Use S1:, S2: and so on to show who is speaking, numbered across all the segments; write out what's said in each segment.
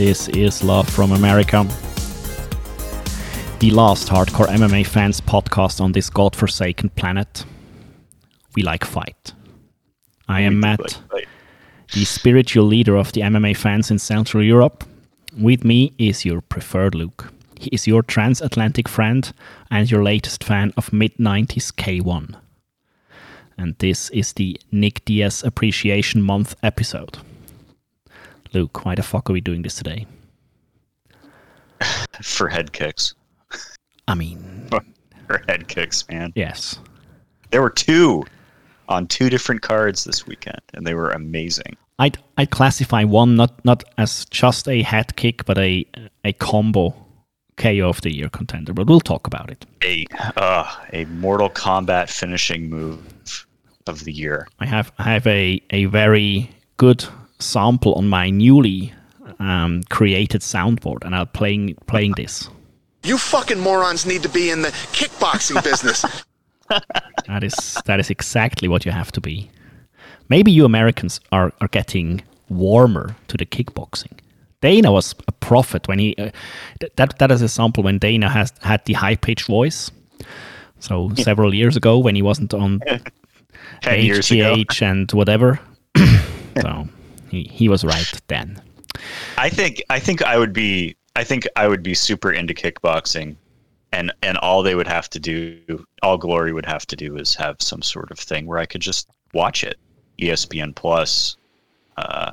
S1: This is Love from America, the last hardcore MMA fans podcast on this godforsaken planet. We like fight. I am Matt, the spiritual leader of the MMA fans in Central Europe. With me is your preferred Luke. He is your transatlantic friend and your latest fan of mid 90s K1. And this is the Nick Diaz Appreciation Month episode. Luke, why the fuck are we doing this today?
S2: For head kicks.
S1: I mean,
S2: For head kicks, man.
S1: yes.
S2: There were two on two different cards this weekend, and they were amazing.
S1: I'd, I'd classify one not, not as just a head kick, but a, a combo KO of the year contender. But we'll talk about it.
S2: A uh, a Mortal Kombat finishing move of the year.
S1: I have I have a, a very good sample on my newly um, created soundboard, and I'm playing playing this.
S3: You fucking morons need to be in the kickboxing business.
S1: That is that is exactly what you have to be. Maybe you Americans are, are getting warmer to the kickboxing. Dana was a prophet when he uh, th- that that is a sample when Dana has had the high pitched voice. So several years ago when he wasn't on
S2: Ten.
S1: HGH and whatever. so he, he was right then.
S2: I think I think I would be I think I would be super into kickboxing and and all they would have to do all glory would have to do is have some sort of thing where I could just watch it. ESPN plus, uh,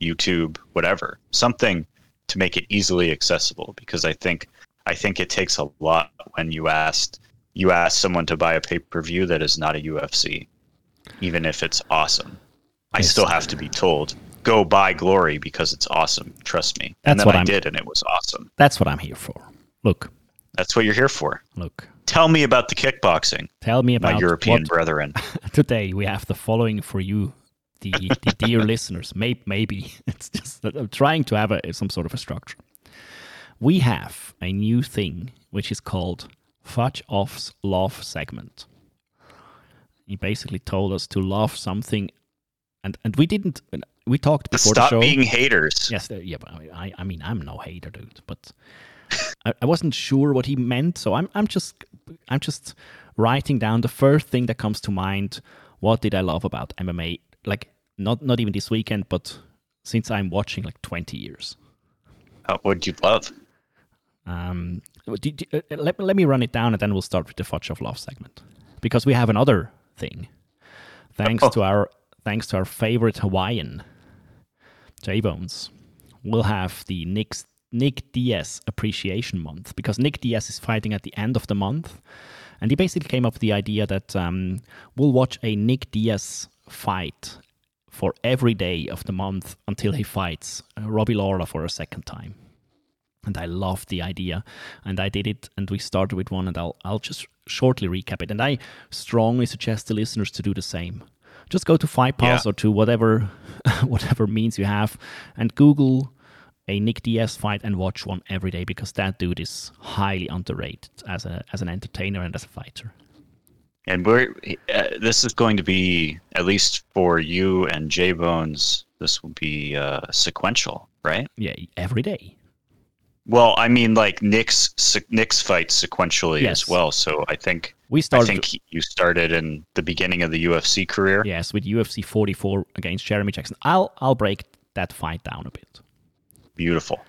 S2: YouTube, whatever. Something to make it easily accessible because I think I think it takes a lot when you asked you ask someone to buy a pay per view that is not a UFC, even if it's awesome. I still have to be told, go buy Glory because it's awesome. Trust me. and
S1: That's
S2: then
S1: what
S2: I
S1: I'm-
S2: did, and it was awesome.
S1: That's what I'm here for. Look,
S2: That's what you're here for.
S1: look.
S2: Tell me about the kickboxing,
S1: Tell me about my
S2: European
S1: what
S2: brethren.
S1: today we have the following for you, the, the dear listeners. Maybe, maybe it's just that I'm trying to have a, some sort of a structure. We have a new thing which is called Fudge Off's Love segment. He basically told us to love something, and and we didn't. We talked before
S2: Stop
S1: the show.
S2: being haters.
S1: Yes, yeah, but I, I mean, I'm no hater, dude. But I, I wasn't sure what he meant, so I'm, I'm just, I'm just writing down the first thing that comes to mind. What did I love about MMA? Like, not, not even this weekend, but since I'm watching like 20 years.
S2: Uh, what'd you love?
S1: Um, do- uh, let, let me run it down, and then we'll start with the fudge of love segment, because we have another thing. Thanks
S2: Oh.
S1: to our, thanks to our favorite Hawaiian, J Bones, we'll have the Nick, Nick Diaz Appreciation Month because Nick Diaz is fighting at the end of the month. And he basically came up with the idea that um, we'll watch a Nick Diaz fight for every day of the month until he fights uh, Robbie Lawler for a second time. And I loved the idea, and I did it, and we started with one, and I'll I'll just shortly recap it. And I strongly suggest the listeners to do the same. Just go to Fight Pass
S2: Yeah.
S1: or to whatever whatever means you have, and Google a Nick Diaz fight and watch one every day because that dude is highly underrated as a as an entertainer and as a fighter.
S2: And we're uh, this is going to be at least for you and J Bones. This will be uh, sequential, right?
S1: Yeah, every day.
S2: Well, I mean, like Nick's Nick's fights sequentially
S1: Yes.
S2: as well. So I think
S1: We started.
S2: I think you started in the beginning of the UFC career.
S1: Yes, with UFC 44 against Jeremy Jackson. I'll I'll break that fight down a bit.
S2: Beautiful.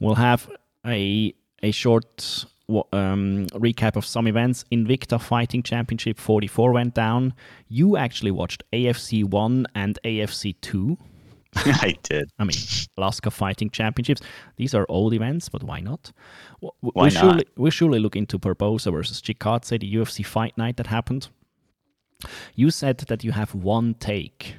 S1: We'll have a a short um, recap of some events. Invicta Fighting Championship 44 went down. You actually watched AFC 1 and AFC 2.
S2: I did.
S1: I mean, Alaska Fighting Championships. These are old events, but why not? W- w-
S2: Why
S1: we
S2: not?
S1: surely we surely look into Barbosa versus Chikadze, the UFC fight night that happened. You said that you have one take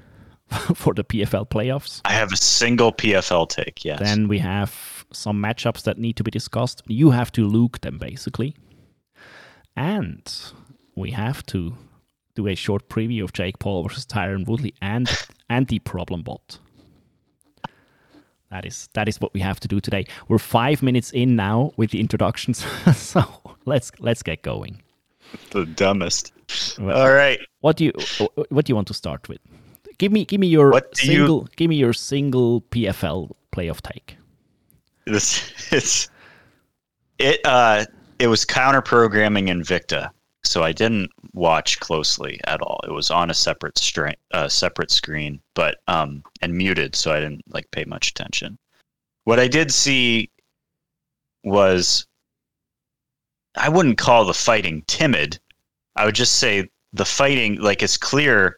S1: for the PFL playoffs.
S2: I have a single PFL take. Yes.
S1: Then we have some matchups that need to be discussed. You have to look them basically. And we have to do a short preview of Jake Paul versus Tyron Woodley and and the problem bot. That is that is what we have to do today. We're five minutes in now with the introductions, so let's let's get going.
S2: the dumbest.
S1: Well-
S2: All right.
S1: What do you what do you want to start with? Give me give me your
S2: do you-
S1: single give me your single PFL playoff take.
S2: this it's it uh it was counter programming Invicta, so I didn't watch closely at all. It was on a separate strain, uh, separate screen, but um and muted, so I didn't like pay much attention. What I did see was I wouldn't call the fighting timid. I would just say the fighting like it's clear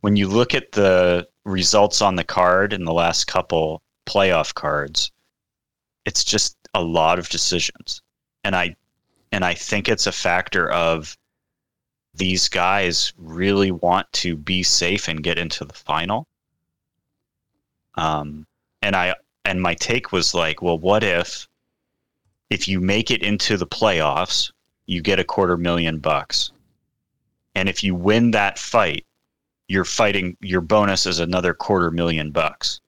S2: when you look at the results on the card in the last couple playoff cards, it's just a lot of decisions. And I and I think it's a factor of these guys really want to be safe and get into the final. Um and I and my take was like, well, what if if you make it into the playoffs, you get a quarter million bucks. And if you win that fight, you're fighting your bonus is another quarter million bucks.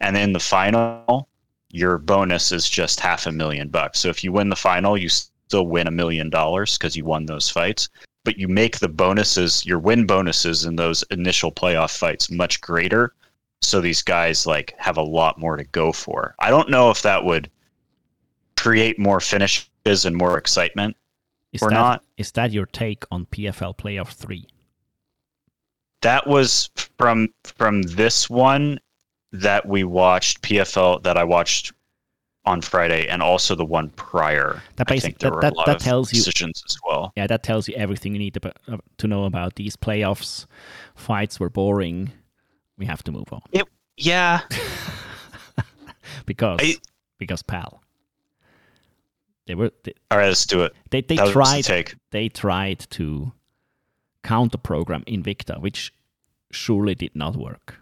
S2: And in the final, your bonus is just half a million bucks. So if you win the final, you still win a million dollars because you won those fights. But you make the bonuses, your win bonuses in those initial playoff fights much greater. So these guys like have a lot more to go for. I don't know if that would create more finishes and more excitement
S1: Is
S2: or
S1: that,
S2: not.
S1: Is that your take on PFL Playoff 3?
S2: that was from from this one that we watched PFL that I watched on Friday, and also the one prior.
S1: That
S2: I
S1: basi-
S2: think there
S1: that- that- that tells you-
S2: decisions as well.
S1: Yeah, that tells you everything you need about, uh, to know about these playoffs. Fights were boring. We have to move on
S2: Yeah,
S1: because
S2: I-
S1: because pal, they were they
S2: all right, let's do it.
S1: they, they
S2: That the
S1: tried
S2: take.
S1: they tried to counter program Invicta, which surely did not work.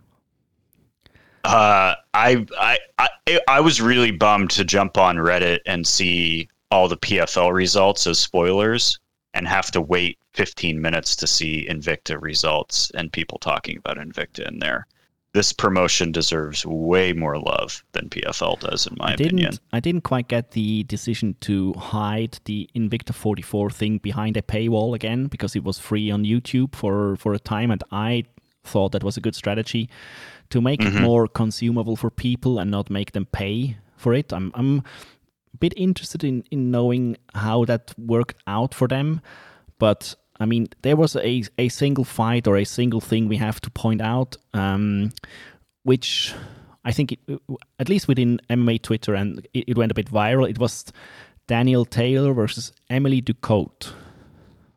S2: Uh, I, I I I was really bummed to jump on Reddit and see all the PFL results as spoilers, and have to wait 15 minutes to see Invicta results and people talking about Invicta in there. This promotion deserves way more love than PFL does, in my
S1: I didn't
S2: opinion.
S1: I didn't quite get the decision to hide the Invicta 44 thing behind a paywall again because it was free on YouTube for for a time and I thought that was a good strategy to make
S2: Mm-hmm.
S1: it more consumable for people and not make them pay for it. I'm I'm a bit interested in in knowing how that worked out for them, but I mean, there was a, a single fight or a single thing we have to point out, um, which I think, it, at least within MMA Twitter, and it, it went a bit viral. It was Danielle Taylor versus Emily Ducote.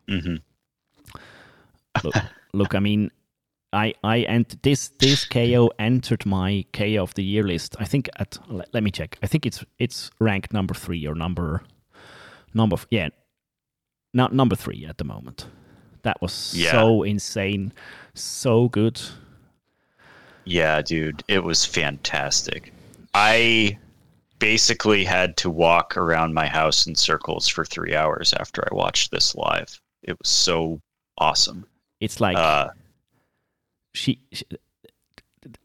S2: Mhm.
S1: Look, look, I mean, I I ent- this this KO entered my KO of the year list. I think at let, let me check. I think it's it's ranked number three or number number f- yeah, not number three at the moment. That was
S2: Yeah.
S1: so insane, so good.
S2: Yeah, dude, it was fantastic. I basically had to walk around my house in circles for three hours after I watched this live. It was so awesome.
S1: It's like
S2: Uh,
S1: she, she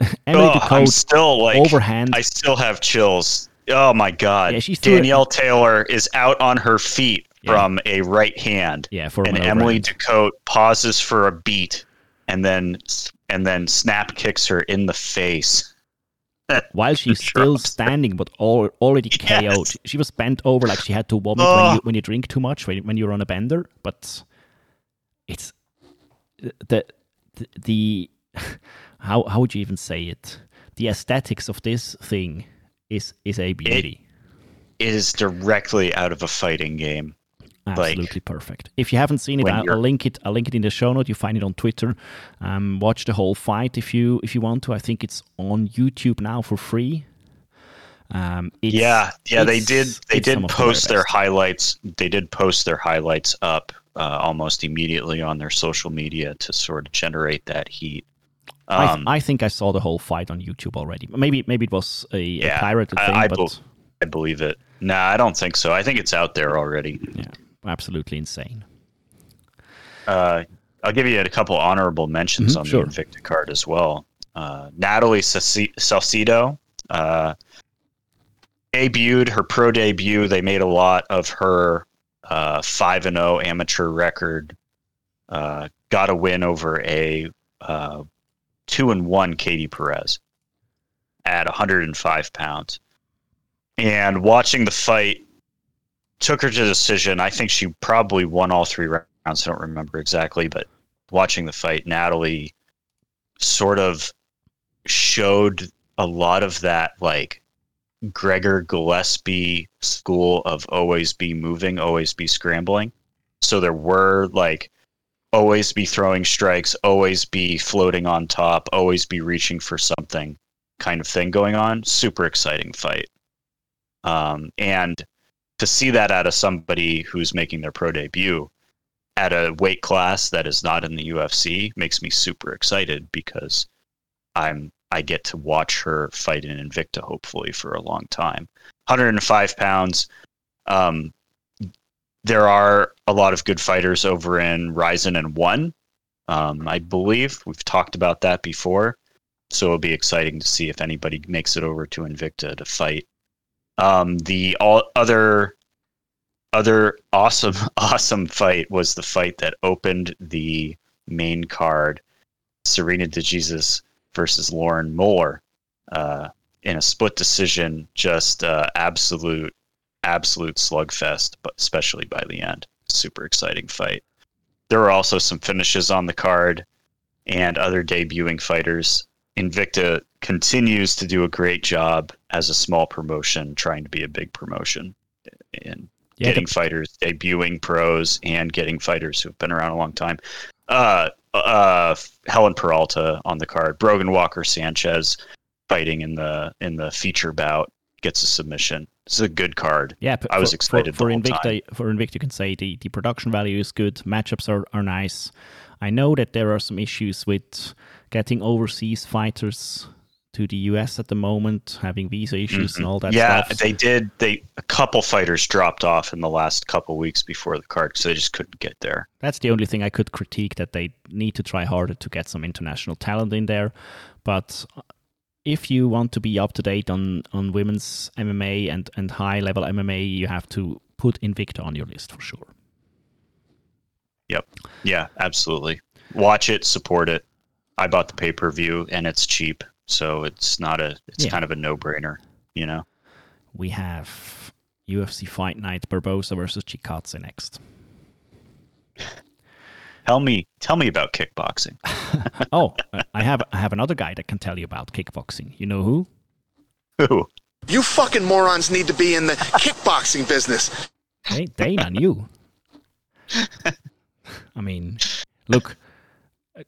S1: Emily
S2: oh, I'm still like,
S1: overhand.
S2: I still have chills. Oh my god!
S1: Yeah, she threw it-
S2: Danielle Taylor is out on her feet
S1: Yeah.
S2: from a right hand,
S1: yeah, for
S2: and
S1: an
S2: Emily. Ducote pauses for a beat, and then and then snap kicks her in the face.
S1: while she's still standing but al- already
S2: Yes.
S1: KO'd. She was bent over like she had to vomit when
S2: Oh.
S1: you when you drink too much when, when you're on a bender. But it's the the, the how how would you even say it? The aesthetics of this thing is is a beauty.
S2: It is directly out of a fighting game.
S1: Absolutely perfect. If you haven't seen it, I'll, I'll link it. I'll link it in the show note. You find it on Twitter. Um, watch the whole fight if you if you want to. I think it's on YouTube now for free. Um, it's,
S2: yeah, yeah, they did. They did
S1: of the very
S2: post their
S1: best.
S2: highlights. They did post their highlights up uh, almost immediately on their social media to sort of generate that heat.
S1: I,
S2: Um,
S1: I think I saw the whole fight on YouTube already. Maybe maybe it was a, a pirated
S2: I-
S1: thing,
S2: I
S1: but
S2: bel- I believe it. Nah, I don't think so. I think it's out there already.
S1: yeah, absolutely insane.
S2: Uh, I'll give you a couple honorable mentions
S1: Mhm,
S2: on
S1: sure.
S2: the Invicta card as well. Uh, Natalie Salci- Salcido uh, debuted her pro debut. They made a lot of her five and zero amateur record. Uh, got a win over a uh, two and one Katie Perez at 105 pounds. and watching the fight took her to decision. I think she probably won all three rounds. I don't remember exactly, but watching the fight, Natalie sort of showed a lot of that like Gregor Gillespie school of always be moving, always be scrambling. So there were like always be throwing strikes, always be floating on top, always be reaching for something kind of thing going on. Super exciting fight. Um, and to see that out of somebody who's making their pro debut at a weight class that is not in the UFC makes me super excited because I'm I get to watch her fight in Invicta hopefully for a long time. 105 pounds. Um, there are a lot of good fighters over in Rizin and One. Um, I believe we've talked about that before, so it'll be exciting to see if anybody makes it over to Invicta to fight. Um, the all other other awesome awesome fight was the fight that opened the main card, Serena de Jesus versus Lauren Mueller, uh, in a split decision. Just uh, absolute absolute slugfest, but especially by the end. Super exciting fight. There were also some finishes on the card and other debuting fighters. Invicta continues to do a great job as a small promotion, trying to be a big promotion and
S1: Yeah,
S2: getting
S1: the-
S2: fighters debuting pros and getting fighters who've been around a long time. Uh, uh, Helen Peralta on the card, Brogan Walker Sanchez fighting in the in the feature bout gets a submission. It's a good card.
S1: Yeah,
S2: I was
S1: for-
S2: excited
S1: for, for Invicta. For Invicta, you can say the, the production value is good, matchups are, are nice. I know that there are some issues with getting overseas fighters to the US at the moment, having visa issues and all that
S2: Mm-hmm. yeah,
S1: stuff.
S2: they did. They a couple fighters dropped off in the last couple weeks before the card because they just couldn't get there.
S1: That's the only thing I could critique that they need to try harder to get some international talent in there. But if you want to be up to date on, on women's MMA and, and high level MMA, you have to put Invicta on your list for sure.
S2: Yep. Yeah, absolutely. Watch it, support it. I bought the pay per view and it's cheap, so it's not a. It's
S1: Yeah.
S2: kind of a no brainer. You know.
S1: we have UFC Fight Night Barbosa versus Chikadze next.
S2: Tell me, tell me about kickboxing.
S1: Oh, I have I have another guy that can tell you about kickboxing. You know who?
S2: Who?
S3: You fucking morons need to be in the kickboxing business.
S1: Hey, Dana you. I mean, look, uh,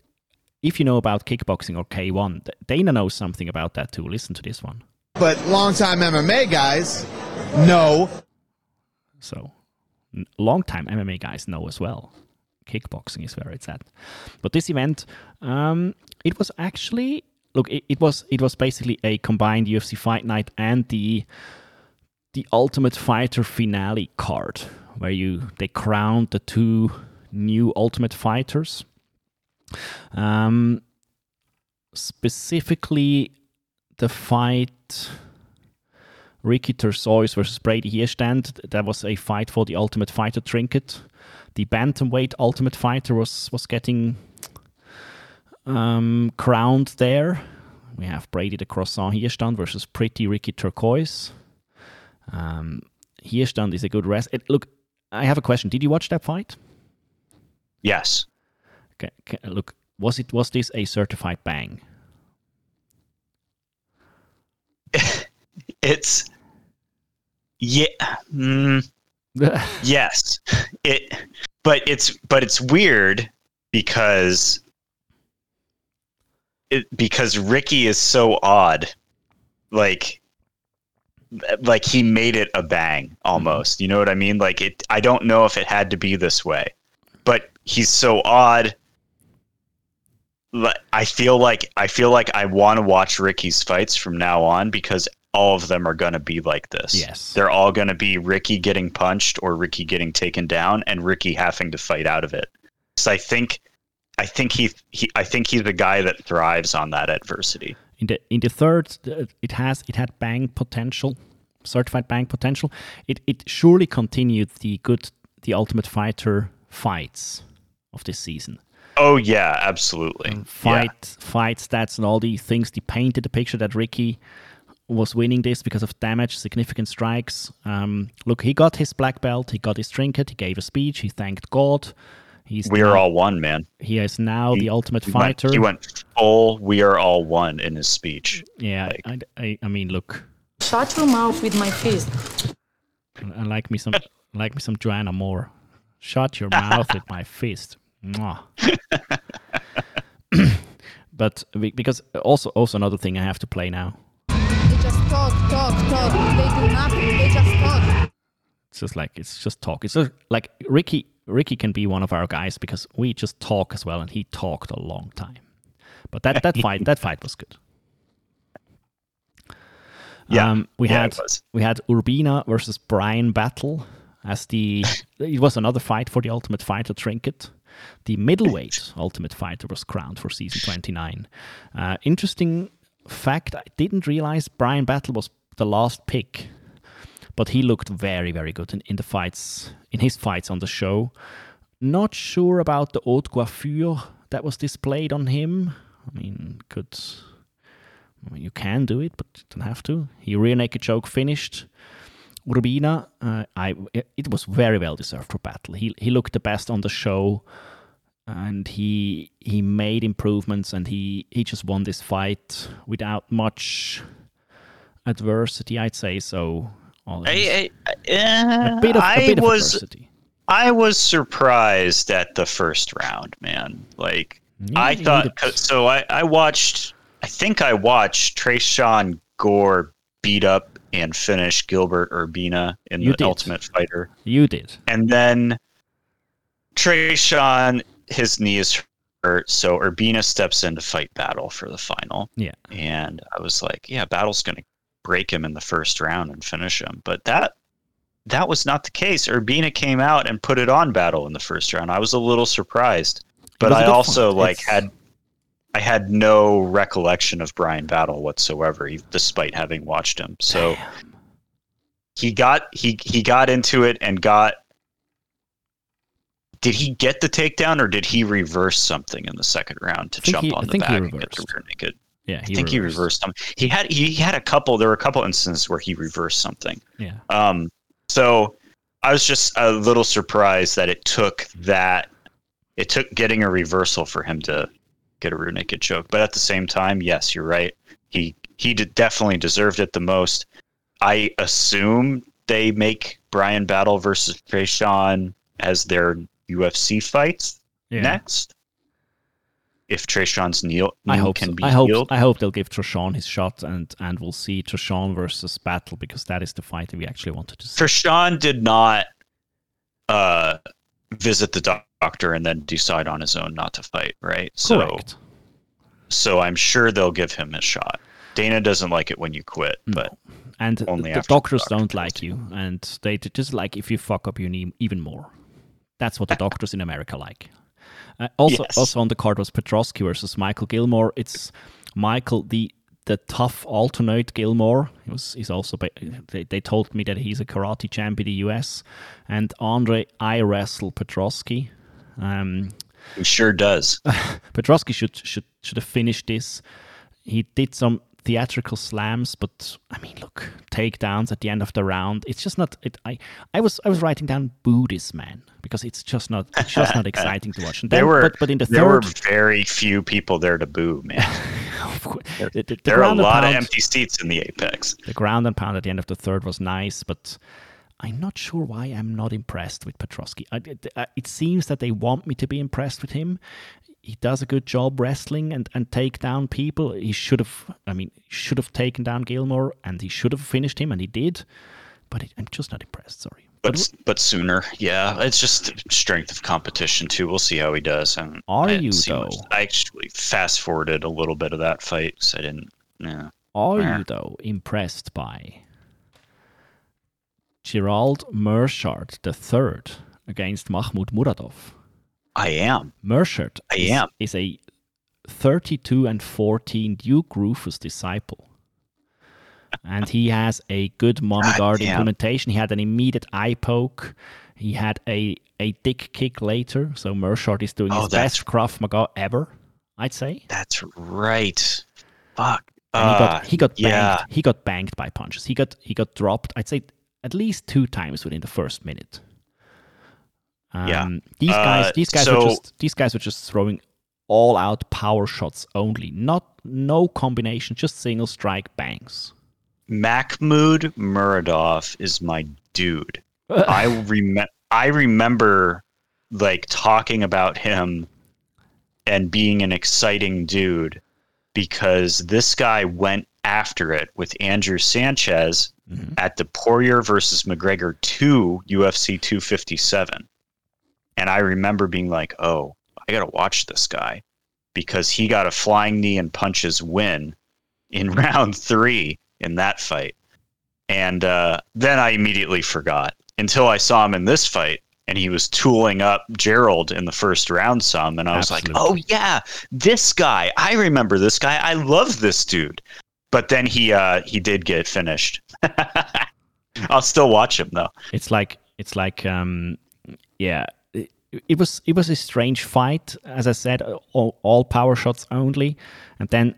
S1: if you know about kickboxing or K1, Dana knows something about that too. Listen to this one.
S4: But longtime MMA guys, no.
S1: So, n- long-time MMA guys know as well. Kickboxing is where it's at. But this event, um, it was actually look. It, it was it was basically a combined UFC Fight Night and the the Ultimate Fighter finale card, where you they crowned the two new Ultimate Fighters. Um, specifically, the fight Ricky Turcios versus Brady Hiestand. That was a fight for the Ultimate Fighter trinket. The bantamweight Ultimate Fighter was was getting um, crowned there. We have Brady the Croissant Hiestand versus Pretty Ricky Turcios. Um, Hiestand is a good rest. It, look, I have a question. Did you watch that fight?
S2: yes.
S1: Okay, okay, look, was it was this a certified bang?
S2: It's yeah. Mm, yes. It, but it's but it's weird because it because Ricky is so odd. Like like he made it a bang almost. You know what I mean? Like it I don't know if it had to be this way. But he's so odd. I feel like I feel like I want to watch Ricky's fights from now on because all of them are going to be like this.
S1: Yes.
S2: They're all going to be Ricky getting punched or Ricky getting taken down and Ricky having to fight out of it. So I think I think he, he I think he's the guy that thrives on that adversity.
S1: in the in the third uh, it has it had bang potential certified bang potential it it surely continued the good the ultimate fighter fights of this season
S2: Oh yeah, absolutely.
S1: fight fight stats and all the things they painted the picture that ricky was winning this because of damage, significant strikes. Um, look, he got his black belt, he got his trinket, he gave a speech, he thanked God. He's
S2: We
S1: now,
S2: are all one, man.
S1: He is now the ultimate
S2: He went-
S1: fighter.
S2: he went full. We are all one in his speech.
S1: yeah,
S2: like-
S1: I, I, I mean, look,
S5: Shut your mouth with my fist.
S1: I like me some, like me some Joanna Moore. Shut your mouth with my fist. But be- because also also another thing I have to play now.
S6: They just talk, talk, talk. They do nothing. They just talk.
S1: It's just like it's just talk. It's just like Ricky. Ricky can be one of our guys because we just talk as well, and he talked a long time. But that that fight that fight was good.
S2: Yeah.
S1: Um, we
S2: Yeah,
S1: had we had Urbina versus Bryan battle as the it was another fight for the Ultimate Fighter trinket. The middleweight Ultimate Fighter was crowned for season 29. Uh, interesting fact: I didn't realize Bryan Battle was the last pick, but he looked very very good in, in the fights in his fights on the show. Not sure about the haute coiffure that was displayed on him. I mean, could I mean, you can do it, but you don't have to. He rear naked choke finished. Urbina, uh, I it was very well deserved for battle. He he looked the best on the show, and he he made improvements, and he he just won this fight without much adversity. I'd say so. All
S2: I, I, uh,
S1: a bit of a bit of
S2: was
S1: adversity.
S2: I was surprised at the first round, man. Like I thought. So I I watched. I think I watched Tresean Gore beat up and finish Gilbert Urbina in
S1: You
S2: the
S1: did.
S2: Ultimate Fighter,
S1: You did.
S2: and then Tresean his knee is hurt, so Urbina steps in to fight Battle for the final.
S1: Yeah.
S2: And I was like, yeah, Battle's going to break him in the first round and finish him. But that that was not the case. Urbina came out and put it on Battle in the first round. I was a little surprised. But I also
S1: fight.
S2: like
S1: It's-
S2: had I had no recollection of Bryan Battle whatsoever, despite having watched him. So he got he he got into it and got did he get the takedown or did he reverse something in the second round to jump
S1: he-
S2: on
S1: I
S2: the back and get the rear naked?
S1: Yeah,
S2: I think he reversed some. He had he had a couple. There were a couple instances where he reversed something.
S1: Yeah.
S2: Um. So I was just a little surprised that it took that. It took getting a reversal for him to get a rear naked choke. But at the same time, yes, you're right. He he did definitely deserved it the most. I assume they make Bryan Battle versus Tresean as their UFC fights
S1: Yeah.
S2: next. If Tresean's knee,
S1: I hope
S2: can
S1: so.
S2: be
S1: I hope
S2: healed.
S1: I hope they'll give Tresean his shot and and we'll see Tresean versus Battle because that is the fight that we actually wanted to see.
S2: Tresean did not uh, visit the doctor and then decide on his own not to fight, right? So,
S1: Correct.
S2: so I'm sure they'll give him a shot. Dana doesn't like it when you quit, but
S1: And the
S2: the
S1: doctors
S2: doctor
S1: don't like you, and they just like if you fuck up, you need even more. That's what the doctors in America like. Uh, also,
S2: Yes.
S1: also on the card was Petroski versus Michael Gilmore. It's Michael, the the tough alternate Gilmore. He was he's also they, they told me that he's a karate champ in the U.S. And Andre I wrestle Petroski. Um,
S2: he sure does.
S1: Petroski should should should have finished this. He did some theatrical slams, but I mean, look, takedowns at the end of the round. It's just not. It, I I was I was writing down "boo this man" because it's just not it's just not exciting to watch. And
S2: There
S1: then,
S2: were
S1: but, but in the
S2: there were very few people there to boo, man.
S1: of the, the, the
S2: there are a lot of empty seats in the Apex.
S1: The ground and pound at the end of the third was nice, but I'm not sure why I'm not impressed with Petroski. I, it, I- it seems that they want me to be impressed with him. He does a good job wrestling and, and take down people. He should have, I mean, should have taken down Gilmore and he should have finished him, and he did. But it, I'm just not impressed. Sorry.
S2: But but sooner, yeah. It's just strength of competition too. We'll see how he does. And
S1: Are you,
S2: see much-
S1: though?
S2: I actually fast forwarded a little bit of that fight, so I didn't. Yeah.
S1: Are
S2: Yeah.
S1: you though impressed by Gerald Meerschaert the third against Mahmoud Muradov?
S2: I am.
S1: Meerschaert
S2: I
S1: is,
S2: am.
S1: is a 32 and 14 Duke Roufus disciple. And he has a good mommy guard implementation. He had an immediate eye poke. He had a, a dick kick later. So Meerschaert is doing
S2: Oh,
S1: his best Krav Maga ever, I'd say.
S2: That's right. Fuck.
S1: He got he got uh, banged.
S2: yeah.
S1: He got banged by punches. He got he got dropped. I'd say at least two times within the first minute. Um,
S2: Yeah.
S1: These guys
S2: Uh,
S1: these guys were just these guys were just throwing all out power shots only. Not no combination, just single strike bangs.
S2: Mahmoud Muradov is my dude. I remember I remember like talking about him and being an exciting dude because this guy went after it with Andrew Sanchez at the Poirier versus McGregor 2 UFC 257. And I remember being like, "Oh, I got to watch this guy because he got a flying knee and punches win in round 3 in that fight." And uh, then I immediately forgot until I saw him in this fight, and he was tooling up Gerald in the first round some, and I was like, "Oh yeah, this guy! I remember this guy. I love this dude." But then he uh, he did get finished. I'll still watch him though.
S1: it's like it's like um yeah it, was it was a strange fight as i said all, all power shots only and then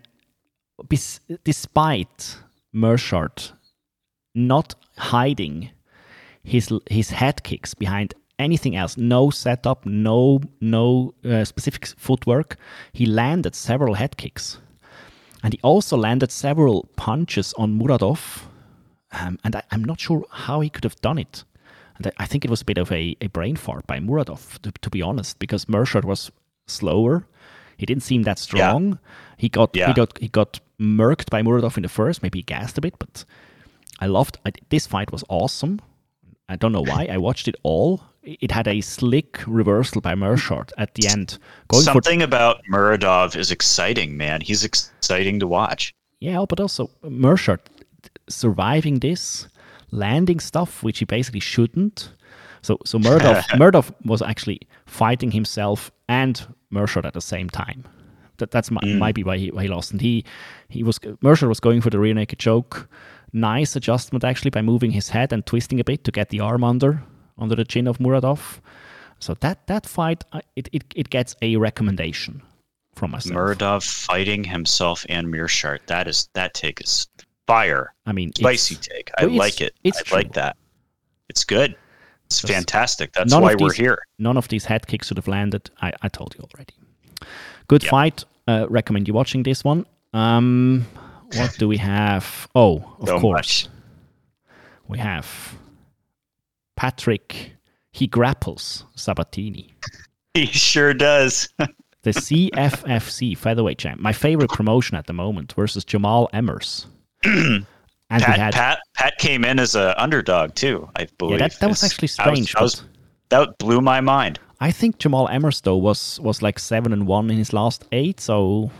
S1: bes- despite Meerschaert not hiding his his head kicks behind anything else no setup no no uh, specific footwork he landed several head kicks and he also landed several punches on muradov um, and I, I'm not sure how he could have done it. And I, think it was a bit of a, a brain fart by Muradov, to, to be honest, because Meerschaert was slower. He didn't seem that strong. He got he got he got murked by Muradov in the first. Maybe he gassed a bit, but I loved I, this fight. Was awesome. I don't know why. I watched it all. It had a slick reversal by Meerschaert at the end, going for
S2: Something about Muradov is exciting, man. He's exciting to watch.
S1: Yeah, but also Meerschaert surviving this, landing stuff which he basically shouldn't. So so Murdoch Murdoch was actually fighting himself and Meerschaert at the same time. That that's mi- might be why he, why he lost. And he he was Meerschaert was going for the rear naked choke. Nice adjustment actually by moving his head and twisting a bit to get the arm under under the chin of Muradov. So that that fight uh, it, it it gets a recommendation from myself.
S2: Muradov fighting himself and Meerschaert. That is that take is fire.
S1: I mean,
S2: Spicy take. I like it. I
S1: true.
S2: like that. It's good. It's fantastic. That's why
S1: of
S2: we're here.
S1: None of these head kicks would have landed. I, I told you already. Good
S2: Yep.
S1: fight. Uh, recommend you watching this one. Um, what do we have? Oh, of
S2: So
S1: course,
S2: much.
S1: we have Patrick. He grapples Sabatini,
S2: He sure does.
S1: the CFFC featherweight champ, my favorite promotion at the moment, versus Jamal Emmers. and
S2: Pat,
S1: had
S2: Pat Pat came in as an underdog too, I believe.
S1: yeah, that, that was actually
S2: I was-
S1: strange.
S2: I was- that blew my mind.
S1: I think Jamal Emmers though was was like seven and one in his last eight, so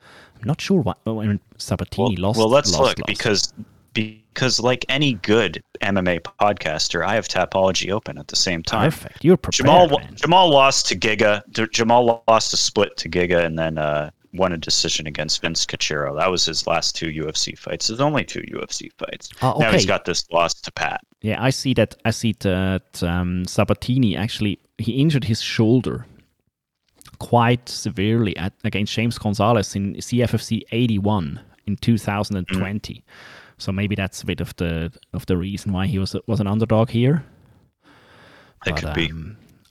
S1: I'm not sure what when Sabatini
S2: Well,
S1: lost.
S2: well, let's
S1: lost,
S2: look
S1: lost.
S2: because because like any good MMA podcaster, I have Tapology open at the same time.
S1: perfect. You're prepared,
S2: Jamal
S1: man.
S2: Jamal lost to Giga. Jamal lost a split to Giga, and then uh, won a decision against Vince Cachero. That was his last two UFC fights. His only two UFC fights.
S1: Ah,
S2: Now he's
S1: okay.
S2: got this loss to Pat.
S1: Yeah, I see that. I see that um, Sabatini actually he injured his shoulder quite severely at against James Gonzalez in CFFC 81 in 2020.
S2: Mm.
S1: So maybe that's a bit of the of the reason why he was was an underdog here.
S2: That
S1: But,
S2: could be.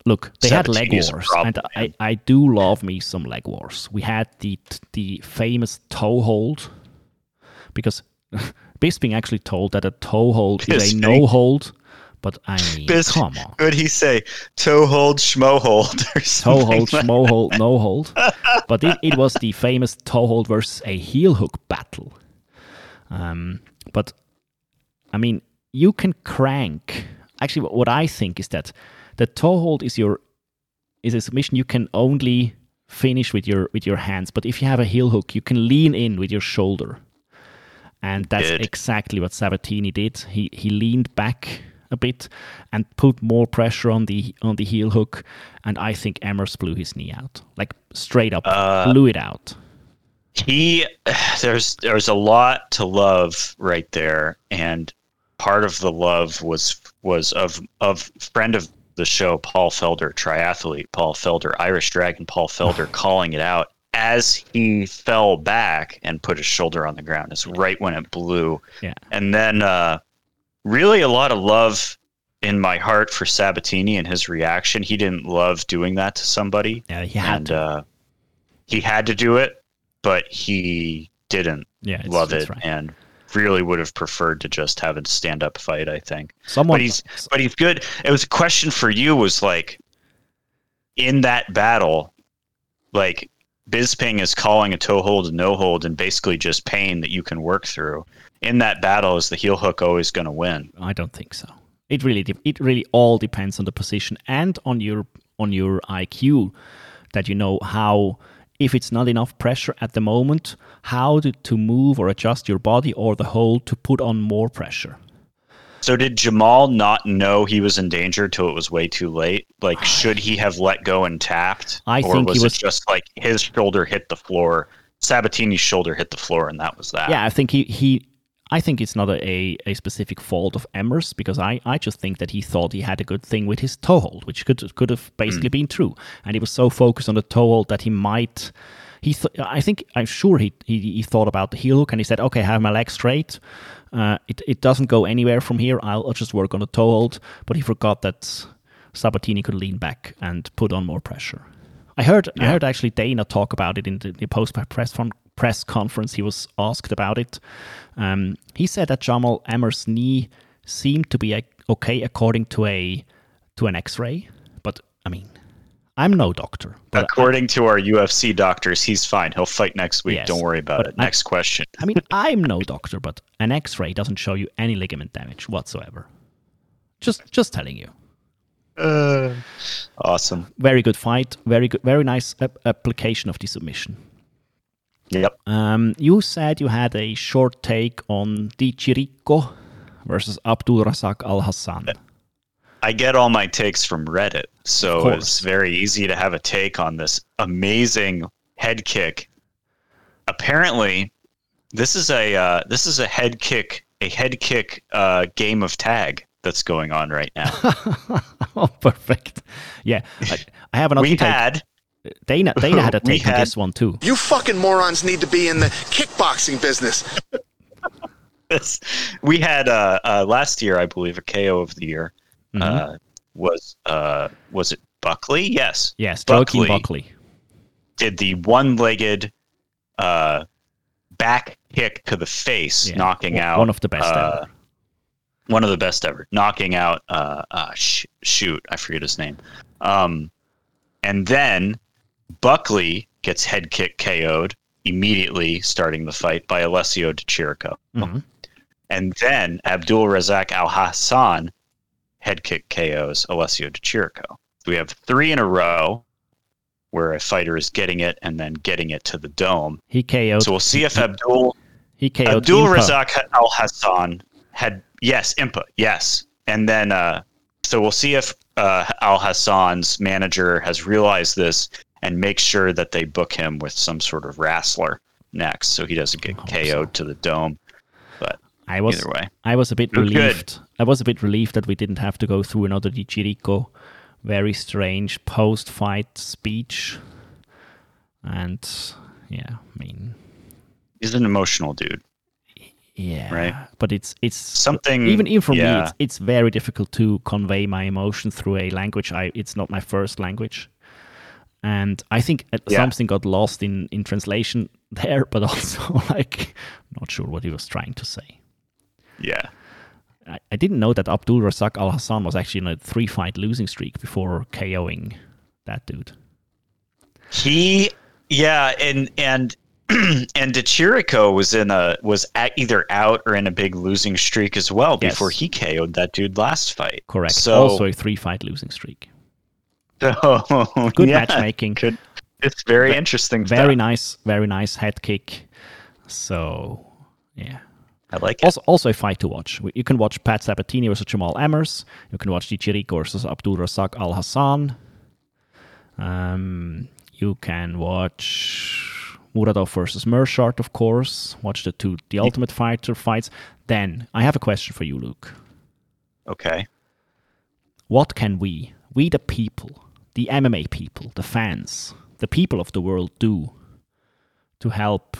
S1: Look, they had leg wars,
S2: problem,
S1: and I,
S2: man.
S1: I do love me some leg wars. We had the the famous toe hold, because Bisping actually told that a toe hold is a no hold, but I mean,
S2: Bis-
S1: come on,
S2: What'd he say? Toe hold, schmo hold, or
S1: toe hold,
S2: like-
S1: schmo hold, no hold. But it, it was the famous toe hold versus a heel hook battle. Um, but I mean, you can crank. Actually, what I think is that the toe hold is your is a submission you can only finish with your with your hands. But if you have a heel hook, you can lean in with your shoulder, and that's
S2: Good.
S1: exactly what Sabatini did. He he leaned back a bit and put more pressure on the on the heel hook, and I think Emmers blew his knee out, like straight up uh, blew it out.
S2: he there's there's a lot to love right there and part of the love was was of of friend of the show paul felder triathlete paul felder irish dragon paul felder calling it out as he fell back and put his shoulder on the ground It's right when it blew.
S1: Yeah.
S2: And then uh, really a lot of love in my heart for Sabatini and his reaction. He didn't love doing that to somebody.
S1: Yeah, he had
S2: and
S1: to.
S2: uh, he had to do it, but he didn't
S1: Yeah,
S2: love it
S1: right.
S2: and really would have preferred to just have a stand up fight, I think.
S1: Someone
S2: but he's but he's good. It was a question for you was like in that battle, like Bisping is calling a toe hold and no hold and basically just pain that you can work through. In that battle, is the heel hook always going to win?
S1: I don't think so. It really de- it really all depends on the position and on your on your IQ that you know how if it's not enough pressure at the moment, how to, to move or adjust your body or the hold to put on more pressure.
S2: So did Jamal not know he was in danger till it was way too late? Like, ah. should he have let go and tapped?
S1: I
S2: or
S1: think he
S2: was,
S1: was-
S2: it just like his shoulder hit the floor, Sabatini's shoulder hit the floor, and that was that.
S1: Yeah, I think he, he I think it's not a, a, specific fault of Emmers because I, I just think that he thought he had a good thing with his toe hold, which could could have basically been true. And he was so focused on the toe hold that he might he th- I think I'm sure he, he he thought about the heel hook and he said, Okay, I have my leg straight. Uh, it, it doesn't go anywhere from here. I'll, I'll just work on the toe hold. But he forgot that Sabatini could lean back and put on more pressure. I heard I heard actually Dana talk about it in the, the post press from press conference. He was asked about it. Um, he said that Jamal Emmer's knee seemed to be uh, okay according to a to an X-ray, but I mean, I'm no doctor. But
S2: According to our UFC doctors, he's fine. He'll fight next week.
S1: Yes,
S2: Don't worry about it.
S1: I-
S2: Next question.
S1: I mean, I'm no doctor, but an X-ray doesn't show you any ligament damage whatsoever. Just just telling you.
S2: Uh, Awesome.
S1: Very good fight. Very good. Very nice ap- application of the submission.
S2: Yep.
S1: Um, you said you had a short take on Di Chirico versus Abdul Razak Al Hassan.
S2: I get all my takes from Reddit, so it's very easy to have a take on this amazing head kick. Apparently, this is a uh, this is a head kick a head kick uh, game of tag that's going on right now.
S1: oh, perfect. Yeah, I, I have another
S2: we
S1: take.
S2: had
S1: Dana, Dana had a
S2: we
S1: take on
S2: had-
S1: this one too.
S3: You fucking morons need to be in the kickboxing business.
S2: this. We had uh, uh, last year, I believe, a KO of the year
S1: Mm-hmm.
S2: uh, was uh, was it Buckley? Yes,
S1: Yes, Joaquin Buckley.
S2: did the one-legged uh, back kick to the face,
S1: Yeah,
S2: knocking
S1: one-
S2: out
S1: one of the best
S2: uh,
S1: ever.
S2: One of the best ever, knocking out. Uh, uh, sh- shoot, I forget his name. Um, and then Buckley gets head kick KO'd immediately, starting the fight by Alessio Di Chirico.
S1: Mhm.
S2: And then Abdul Razak Al Hassan head kick KOs Alessio Di Chirico. We have three in a row where a fighter is getting it and then getting it to the dome.
S1: He KO'd.
S2: So we'll see if Abdul
S1: he KO'd
S2: Abdul
S1: Impa.
S2: Razak Al Hassan had yes, Impa, yes. And then uh so we'll see if uh, Al Hassan's manager has realized this and make sure that they book him with some sort of wrestler next so he doesn't get
S1: oh,
S2: KO'd
S1: so.
S2: to the dome. But
S1: I was
S2: either way.
S1: I was a bit
S2: It was good.
S1: relieved. I was a bit relieved that we didn't have to go through another Di Chirico very strange post-fight speech. And yeah, I mean,
S2: he's an emotional dude.
S1: yeah,
S2: Right.
S1: But it's it's
S2: Something
S1: even even for me, it's it's very difficult to convey my emotion through a language. I it's not my first language, and I think
S2: Yeah.
S1: something got lost in in translation there. But also, like, not sure what he was trying to say.
S2: Yeah.
S1: I, I didn't know that Abdul Razak Al Hassan was actually in a three fight losing streak before KOing that dude.
S2: He yeah, and and and DeChirico was in a was at either out or in a big losing streak as well
S1: Yes.
S2: before he KO'd that dude last fight.
S1: Correct.
S2: So,
S1: also a three fight losing streak.
S2: so
S1: Good
S2: yeah,
S1: matchmaking.
S2: Could, it's very interesting.
S1: Very
S2: stuff.
S1: nice, very nice head kick. So yeah.
S2: I like it.
S1: Also, also a fight to watch. You can watch Pat Sabatini versus Jamal Emmers. You can watch Dichirico versus Abdul Razak Al Hassan. Um, you can watch Muradov versus Meerschaert, of course. Watch the two The Ultimate Fighter fights. Then I have a question for you, Luke.
S2: Okay.
S1: What can we, we the people, the MMA people, the fans, the people of the world do to help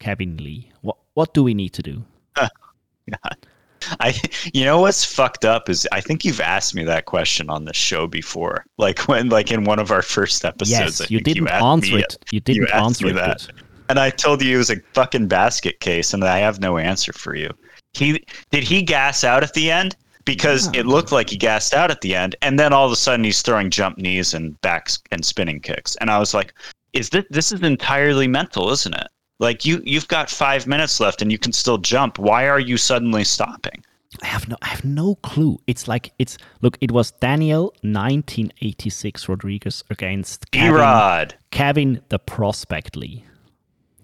S1: Kevin Lee? What what do we need to do?
S2: I, you know what's fucked up is I think you've asked me that question on the show before, like when, like in one of our first episodes.
S1: Yes, you didn't
S2: asked
S1: answer
S2: me
S1: it. You didn't
S2: asked
S1: answer
S2: me
S1: it
S2: that. and I told you it was a fucking basket case, and I have no answer for you. He did he gas out at the end because it looked like he gassed out at the end, and then all of a sudden he's throwing jump knees and backs and spinning kicks, and I was like, "Is this this is entirely mental, isn't it? Like you you've got five minutes left and you can still jump. Why are you suddenly stopping?"
S1: I have no I have no clue. It's like it's look, it was Daniel 1986 Rodriguez against Kevin. Kevin the Prospect Lee.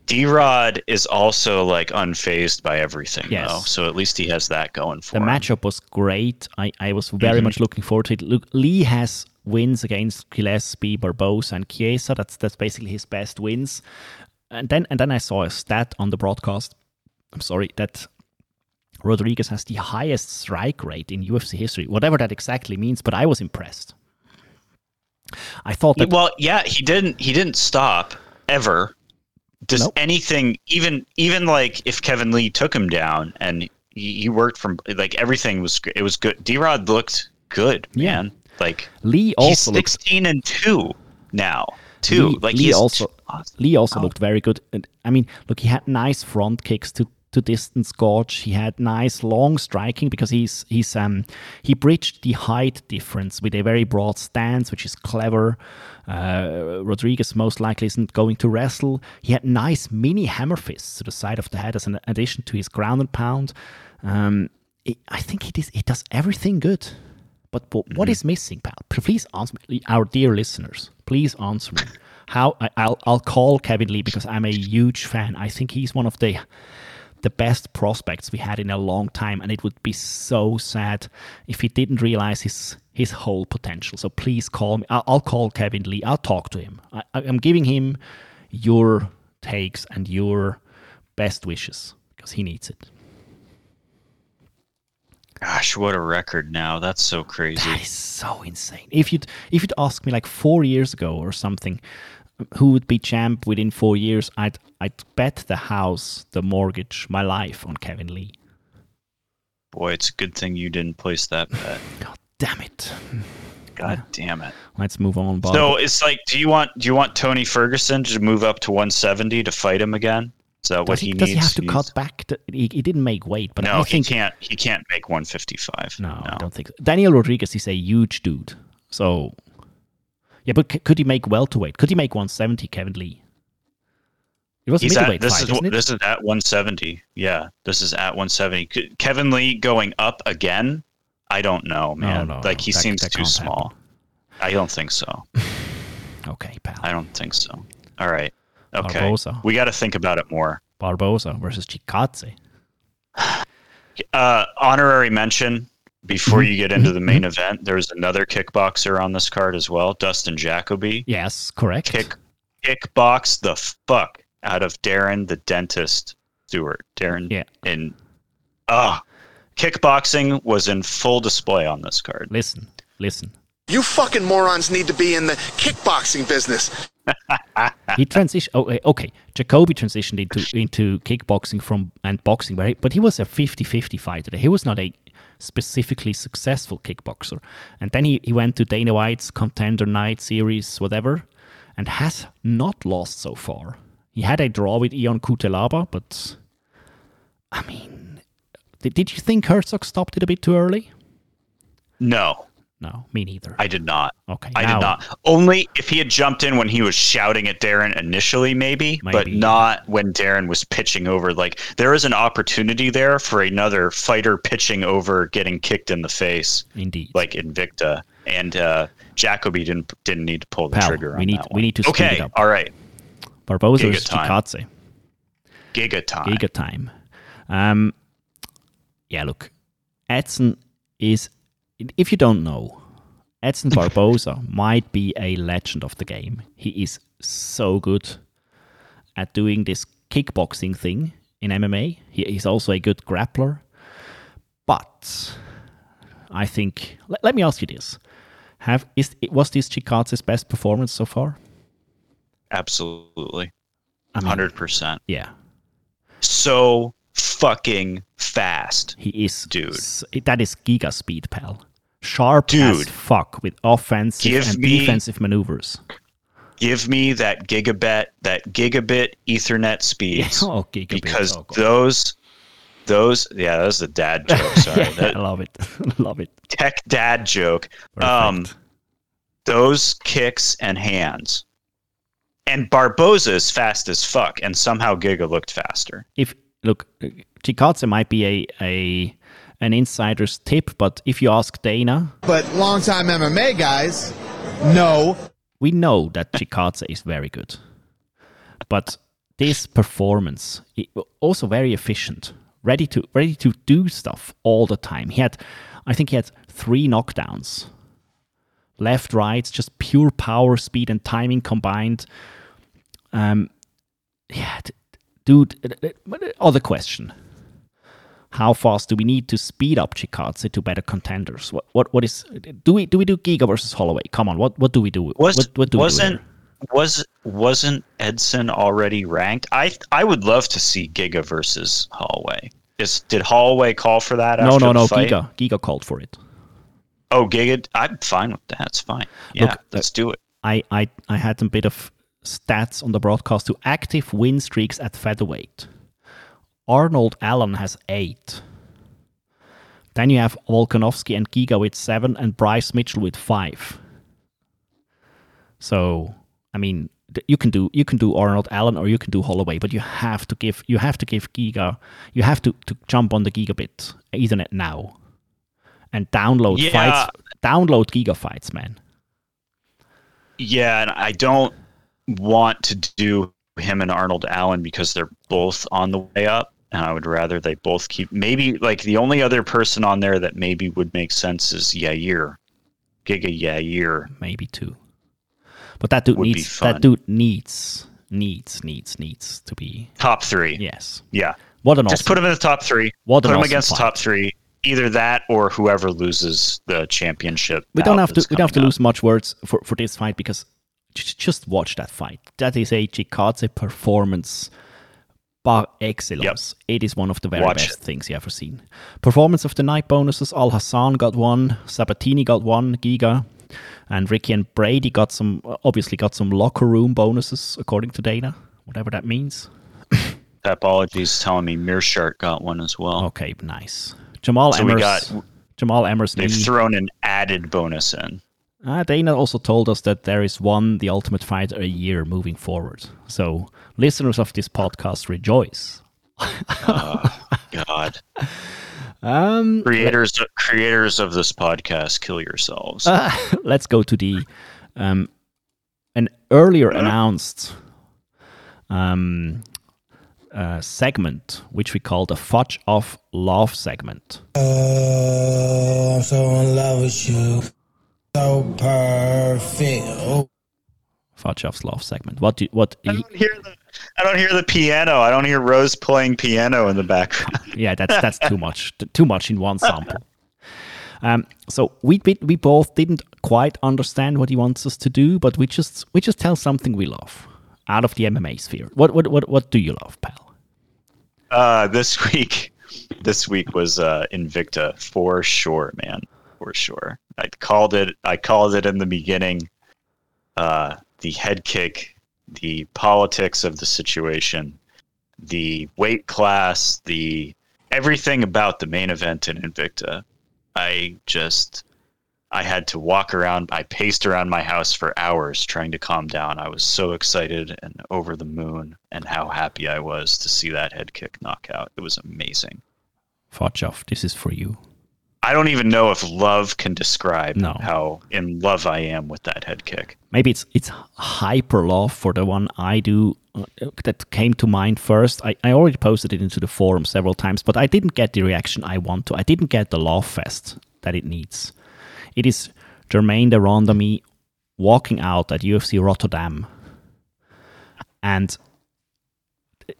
S2: D Rod is also like unfazed by everything,
S1: Yes.
S2: though. So at least he has that going for
S1: The
S2: him.
S1: matchup was great. I, I was very
S2: Mm-hmm.
S1: much looking forward to it. Look, Lee has wins against Gillespie, Barboza, and Chiesa. That's that's basically his best wins. And then and then I saw a stat on the broadcast. I'm sorry that Rodriguez has the highest strike rate in UFC history, whatever that exactly means. But I was impressed. I thought that
S2: well, yeah, he didn't. He didn't stop ever. Does
S1: Nope.
S2: anything, even even like if Kevin Lee took him down and he, he worked from like everything was it was good. D Rod looked good,
S1: Yeah.
S2: man. Like
S1: Lee also looked
S2: sixteen and two now. Two
S1: Lee,
S2: like
S1: Lee
S2: he's
S1: also Lee also looked very good. And, I mean, look, he had nice front kicks to to distance gauge. He had nice long striking because he's he's um he bridged the height difference with a very broad stance, which is clever. Uh, Rodriguez most likely isn't going to wrestle. He had nice mini hammer fists to the side of the head as an addition to his ground and pound. Um, it- I think he does he does everything good. But, but what is missing, pal? Please answer me, our dear listeners. Please answer me. How I, I'll I'll call Kevin Lee because I'm a huge fan. I think he's one of the the best prospects we had in a long time, and it would be so sad if he didn't realize his his whole potential. So please call me. I'll, I'll call Kevin Lee. I'll talk to him. I, I'm giving him your takes and your best wishes because he needs it.
S2: gosh, what a record now. That's so crazy.
S1: That is so insane. If you'd if you'd asked me like four years ago or something, who would be champ within four years, I'd I'd bet the house, the mortgage, my life on Kevin Lee.
S2: Boy, it's a good thing you didn't place that bet.
S1: God damn it.
S2: God damn it.
S1: Let's move on. Bob.
S2: So it's like, do you want do you want Tony Ferguson to move up to 170 to fight him again? Is that what
S1: does he,
S2: he
S1: does
S2: needs?
S1: he have to
S2: He's-
S1: cut back? To, he, he didn't make weight, but
S2: No,
S1: I think
S2: he can't. He can't make 155.
S1: No, I don't think so. Daniel Rodriguez is a huge dude. So, yeah, but c- could he make welterweight? Could he make 170, Kevin Lee? It was
S2: He's
S1: middleweight
S2: at this
S1: fight,
S2: is this is at 170. Yeah, this is at 170. Could- Kevin Lee going up again? I don't know, man.
S1: no,
S2: like he
S1: that-
S2: seems
S1: that
S2: too small. I don't think so.
S1: Okay, pal.
S2: I don't think so. All right. Okay.
S1: Barboza.
S2: We got to think about it more.
S1: Barboza versus Chikadze.
S2: Uh, honorary mention before
S1: Mm-hmm.
S2: you get into the main event. There's another kickboxer on this card as well, Dustin Jacoby.
S1: Yes, correct.
S2: Kick kickbox the fuck out of Darren the dentist Stewart. Darren
S1: Yeah.
S2: in ah kickboxing was in full display on this card.
S1: Listen, listen.
S3: You fucking morons need to be in the kickboxing business.
S1: He transitioned. Oh, eh, okay. Jacoby transitioned into into kickboxing from and boxing, right? But he was a 50-50 fighter. He was not a specifically successful kickboxer. And then he, he went to Dana White's Contender Night series, whatever, and has not lost so far. He had a draw with Ion Kutelaba, but I mean, did, did you think Herzog stopped it a bit too early?
S2: No,
S1: No, me neither.
S2: I did not.
S1: Okay,
S2: I
S1: now-
S2: did not. Only if he had jumped in when he was shouting at Darren initially, maybe, but not when Darren was pitching over. Like there is an opportunity there for another fighter pitching over, getting kicked in the face,
S1: Indeed.
S2: like Invicta, and uh, Jacoby didn't didn't need to pull the
S1: Pal,
S2: trigger. On
S1: we need-
S2: that
S1: we need to speed
S2: Okay,
S1: it up.
S2: all right,
S1: Barboza
S2: is
S1: versus
S2: Giga time.
S1: Giga time. Um, yeah, look, Edson is, if you don't know, Edson Barboza might be a legend of the game. He is so good at doing this kickboxing thing in MMA. He, he's also a good grappler. But I think, let, let me ask you this. Have is was this Chikadze's best performance so far?
S2: Absolutely.
S1: I mean,
S2: Hundred percent.
S1: yeah,
S2: So fucking fast.
S1: he is,
S2: Dude.
S1: that is giga speed, pal. Sharp as
S2: Dude.
S1: fuck with offensive and
S2: me-
S1: defensive maneuvers.
S2: Give me that gigabit, that gigabit Ethernet speeds.
S1: oh, gigabit.
S2: because
S1: oh,
S2: those, those, yeah, that was a dad joke. Sorry,
S1: I
S2: that
S1: love it. love it.
S2: tech dad joke.
S1: Perfect.
S2: Um, those kicks and hands. And Barboza is fast as fuck, and somehow Giga looked faster.
S1: if look, Chikadze might be a a an insider's tip, but if you ask Dana,
S4: But longtime MMA guys, no.
S1: we know that Chikadze is very good. But this performance, also very efficient, ready to ready to do stuff all the time. He had, I think he had three knockdowns, left, right, just pure power, speed, and timing combined. Um, yeah, dude. uh, uh, Other question: How fast do we need to speed up Chikadze to better contenders? What what what is? Do we do we do Giga versus Holloway? Come on, what what do we do?
S2: Was
S1: what, what do
S2: wasn't
S1: we do
S2: was wasn't Edson already ranked? I I would love to see Giga versus Holloway. Is did Holloway call for that?
S1: No, no, no.
S2: fight?
S1: Giga Giga called for it.
S2: Oh, Giga. I'm fine with that. It's fine. Yeah,
S1: Look,
S2: let's do it.
S1: I, I, I had a bit of stats on the broadcast to active win streaks at featherweight. Arnold Allen has eight. Then you have Volkanovski and Giga with seven, and Bryce Mitchell with five. So, I mean, you can do you can do Arnold Allen or you can do Holloway, but you have to give you have to give Giga you have to, to jump on the Gigabit Ethernet now, and download
S2: Yeah.
S1: fights. Download Giga fights, man.
S2: Yeah, and I don't want to do him and Arnold Allen because they're both on the way up, and I would rather they both keep. Maybe like the only other person on there that maybe would make sense is Yair, Giga Yair.
S1: maybe two. But that dude needs that dude needs needs needs needs to be
S2: Top three.
S1: yes.
S2: Yeah.
S1: What an
S2: Just
S1: awesome,
S2: put him in the top three.
S1: What
S2: put
S1: an
S2: him
S1: awesome
S2: against the
S1: fight.
S2: top three. Either that or whoever loses the championship.
S1: We don't have to we don't have to lose much words for, for this fight because just watch that fight. That is a Chikadze performance par excellence. It is one of the very
S2: Watch
S1: best things you ever seen. Performance of the night bonuses: Al Hassan got one, Sabatini got one, Giga, and Ricky and Brady got some. Obviously, got some locker room bonuses according to Dana, whatever that means.
S2: Apologies telling me Meerschaert got one as well.
S1: Okay, nice. Jamal
S2: So we got-
S1: Jamal Emmers.
S2: They've thrown an added bonus in.
S1: Uh, Dana also told us that there is one The Ultimate Fighter a year moving forward. So listeners of this podcast rejoice.
S2: God.
S1: Um,
S2: creators creators of this podcast kill yourselves
S1: let's go to the um, an earlier announced um, uh, segment, which we call the Fudge of Love segment.
S7: Oh, I'm so in love with you. So perfect. Oh.
S1: Fudge Love segment. What do you, what?
S2: I don't hear the I don't hear the piano. I don't hear Rose playing piano in the background.
S1: yeah, that's that's too much. Too much in one sample. Um, so we, we we both didn't quite understand what he wants us to do, but we just we just tell something we love out of the MMA sphere. What what what what do you love, pal?
S2: Uh, this week, this week was uh, Invicta for sure, man, for sure. I called it. I called it in the beginning. Uh, the head kick, the politics of the situation, the weight class, the everything about the main event in Invicta. I just, I had to walk around. I paced around my house for hours trying to calm down. I was so excited and over the moon, and how happy I was to see that head kick knockout. It was amazing.
S1: Fotchov, this is for you.
S2: I don't even know if love can describe
S1: No.
S2: how in love I am with that head kick.
S1: Maybe it's it's hyper love for the one I do uh, that came to mind first. I, I already posted it into the forum several times, but I didn't get the reaction I want to. I didn't get the love fest that it needs. It is Germaine de Randamie walking out at UFC Rotterdam, and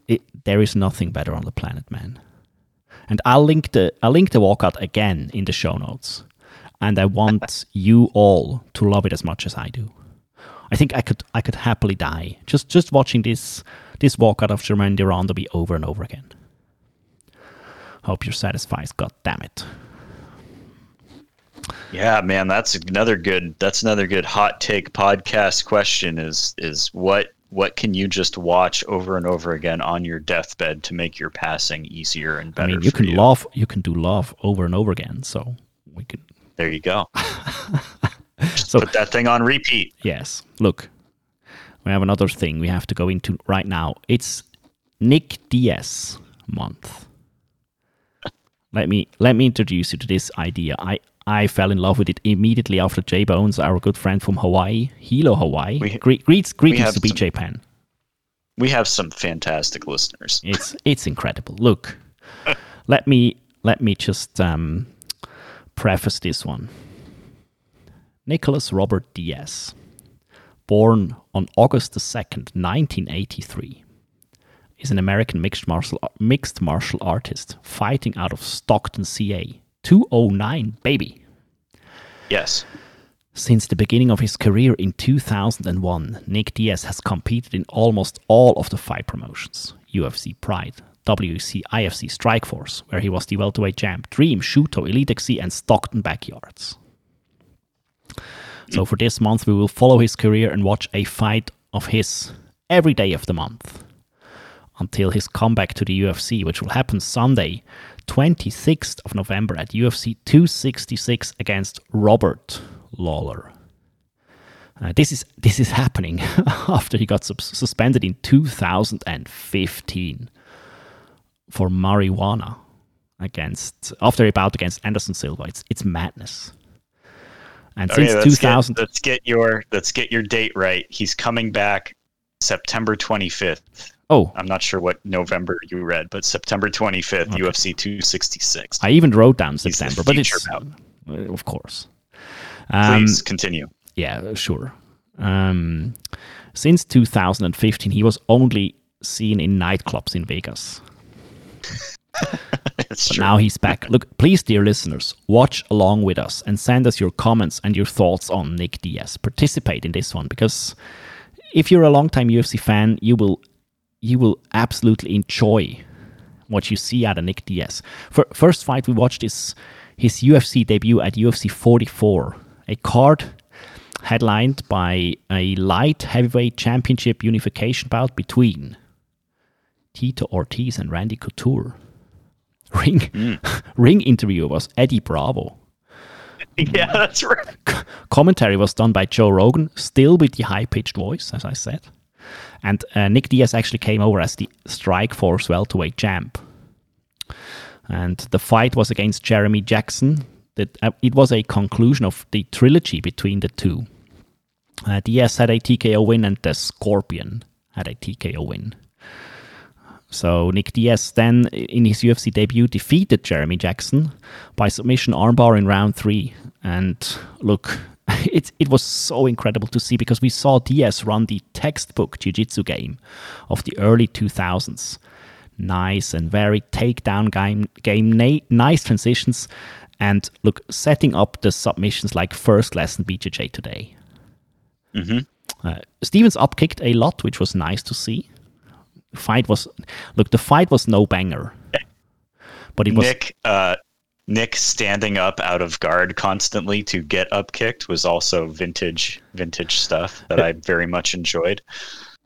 S1: it, there is nothing better on the planet, man. And I'll link the I'll link the walkout again in the show notes. And I want you all to love it as much as I do. I think I could I could happily die just just watching this this walkout of Jermaine be over and over again. Hope you're satisfied. God damn it.
S2: Yeah, man, that's another good. That's another good hot take podcast question. Is is what what can you just watch over and over again on your deathbed to make your passing easier and better?
S1: I mean, you can
S2: you?
S1: love you can do love over and over again. So we can
S2: There you go.
S1: so
S2: Put that thing on repeat.
S1: Yes. Look, we have another thing we have to go into right now. It's Nick Diaz month. Let me let me introduce you to this idea. I I fell in love with it immediately after J Bones, our good friend from Hawaii, Hilo, Hawaii.
S2: We-
S1: Gre- greets greetings to
S2: some-
S1: BJ Penn.
S2: We have some fantastic listeners.
S1: It's it's incredible. Look, let me let me just um, preface this one. Nicholas Robert Diaz, born on August the second, nineteen eighty three, is an American mixed martial mixed martial artist fighting out of Stockton, CA. Two oh nine, baby.
S2: Yes.
S1: Since the beginning of his career in 2001, Nick Diaz has competed in almost all of the fight promotions UFC Pride, WC, IFC Strikeforce, where he was the welterweight champ, Dream, Shooto, Elite XC, and Stockton Backyards. So for this month, we will follow his career and watch a fight of his every day of the month until his comeback to the UFC, which will happen Sunday, 26th of November at UFC 266 against Robert Lawler. Uh, this is this is happening after he got sus- suspended in 2015 for marijuana against after a bout against Anderson Silva. It's it's madness. And
S2: Okay,
S1: since
S2: let's
S1: 2000,
S2: Get, let's get your let's get your date right. He's coming back September 25th.
S1: Oh,
S2: I'm not sure what November you read, but September 25th, UFC 266.
S1: I even wrote down September, but it's
S2: bout.
S1: uh, of course. Um,
S2: Please continue.
S1: Yeah, sure. Um, since 2015, he was only seen in nightclubs in Vegas. But now he's back. Look, please, dear listeners, watch along with us and send us your comments and your thoughts on Nick Diaz. Participate in this one because if you're a longtime UFC fan, you will you will absolutely enjoy what you see out of Nick Diaz. For, first fight we watched is his UFC debut at UFC 44, a card headlined by a light heavyweight championship unification bout between Tito Ortiz and Randy Couture. Ring mm. ring interviewer was Eddie Bravo.
S2: yeah, that's right.
S1: Commentary was done by Joe Rogan, still with the high pitched voice, as I said. And uh, Nick Diaz actually came over as the Strike Force welterweight champ. And the fight was against Jeremy Jackson. That uh, it was a conclusion of the trilogy between the two. Uh, Diaz had a TKO win, and the Scorpion had a TKO win. So Nick Diaz then, in his UFC debut, defeated Jeremy Jackson by submission armbar in round three. And look, it it was so incredible to see because we saw Diaz run the textbook jiu-jitsu game of the early 2000s. Nice and very takedown game, game na- nice transitions, and look, setting up the submissions like first lesson BJJ today. Uh, Stevens upkicked a lot, which was nice to see. Fight was look, the fight was no banger, but it was
S2: Nick uh, Nick standing up out of guard constantly to get up kicked was also vintage vintage stuff that I very much enjoyed.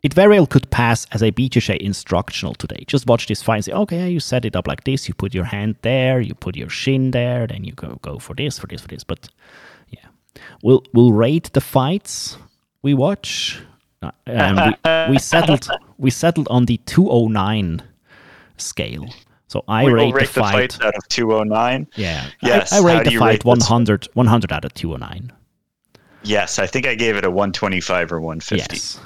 S1: it very well could pass as a BJJ instructional today. Just watch this fight and say, okay, you set it up like this. You put your hand there, you put your shin there, then you go go for this, for this, for this. But yeah, we'll we'll rate the fights we watch. Uh, and we, we settled we settled on the 209 scale. So I
S2: we
S1: rate,
S2: rate
S1: the
S2: the
S1: fight.
S2: fight out of 209.
S1: yeah,
S2: Yes,
S1: I, I rate the fight
S2: rate this?
S1: 100 100 out of 209.
S2: Yes, I think I gave it a 125 or 150
S1: Yes.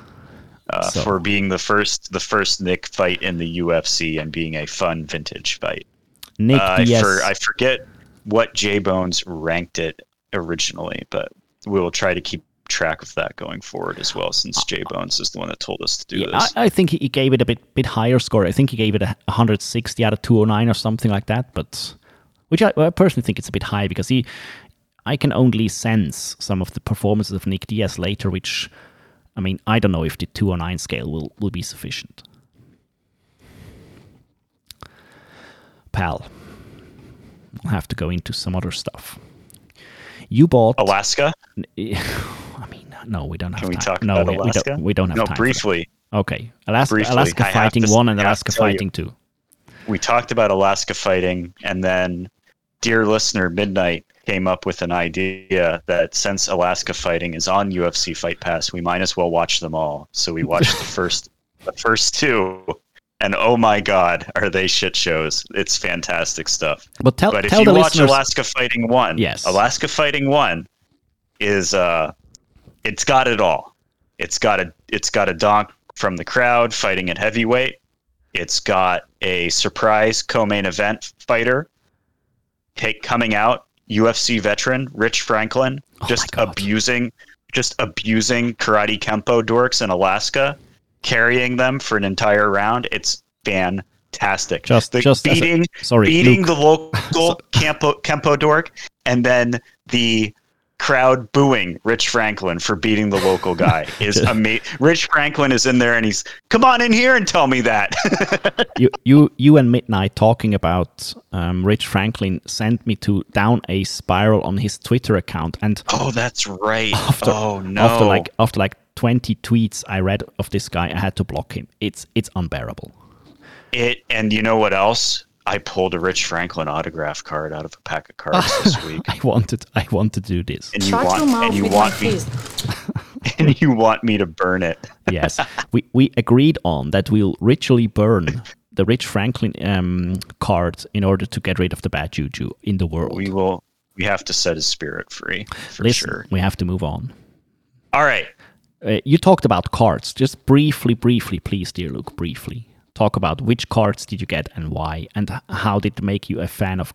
S2: uh,
S1: so-
S2: for being the first the first Nick fight in the UFC and being a fun vintage fight.
S1: Nick
S2: Uh, I, for, I forget what J Bones ranked it originally, but we will try to keep track of that going forward as well, since Jay Bones is the one that told us to do
S1: Uh, Yeah,
S2: this.
S1: I, I think he he gave it a bit bit higher score. I think he gave it a 160 out of 209 or something like that. But which I, I personally think it's a bit high because he, I can only sense some of the performances of Nick Diaz later, which I mean, I don't know if the 209 scale will, will be sufficient. Pal, I'll have to go into some other stuff. You bought.
S2: Alaska?
S1: No, we don't have
S2: Can we
S1: time.
S2: talk
S1: no,
S2: about
S1: we, we don't. We don't have
S2: no,
S1: time.
S2: briefly.
S1: Okay, Alaska,
S2: Briefly,
S1: Alaska Fighting
S2: to-
S1: One and Alaska
S2: tell you.
S1: Fighting Two.
S2: We talked about Alaska fighting, and then dear listener Midnight came up with an idea that since Alaska fighting is on UFC Fight Pass, we might as well watch them all. So we watched the first the first two, and oh my god, are they shit shows? It's fantastic stuff.
S1: But tell
S2: But if
S1: tell
S2: you watch
S1: listeners.
S2: Alaska Fighting One,
S1: Yes.
S2: Alaska Fighting One is uh, it's got it all. It's got a it's got a donk from the crowd fighting at heavyweight. It's got a surprise co-main event fighter take coming out, UFC veteran Rich Franklin,
S1: Oh
S2: just abusing just abusing karate kempo dorks in Alaska, carrying them for an entire round. It's fantastic.
S1: Just-
S2: the
S1: just as a-
S2: beating
S1: sorry,
S2: beating
S1: Luke.
S2: the local kempo, kempo dork and then the crowd booing Rich Franklin for beating the local guy is amazing. Rich Franklin is in there and he's, come on in here and tell me that.
S1: you, you, you and Midnight talking about um, Rich Franklin sent me to down a spiral on his Twitter account, and
S2: oh, that's right.
S1: after,
S2: oh no.
S1: after like after like twenty tweets I read of this guy, I had to block him. It's it's unbearable.
S2: it, and you know what else? I pulled a Rich Franklin autograph card out of a pack of cards this week.
S1: I wanted I wanted to do this.
S2: And you
S5: Shut
S2: want,
S5: mouth
S2: and you want me, and you want me to burn it.
S1: yes, we we agreed on that we'll ritually burn the Rich Franklin um, card in order to get rid of the bad juju in the world.
S2: We will, we have to set his spirit free for
S1: Listen,
S2: sure.
S1: we have to move on.
S2: All right.
S1: Uh, you talked about cards. Just briefly, briefly, please, dear Luke, briefly. Talk about which cards did you get and why, and how did it make you a fan of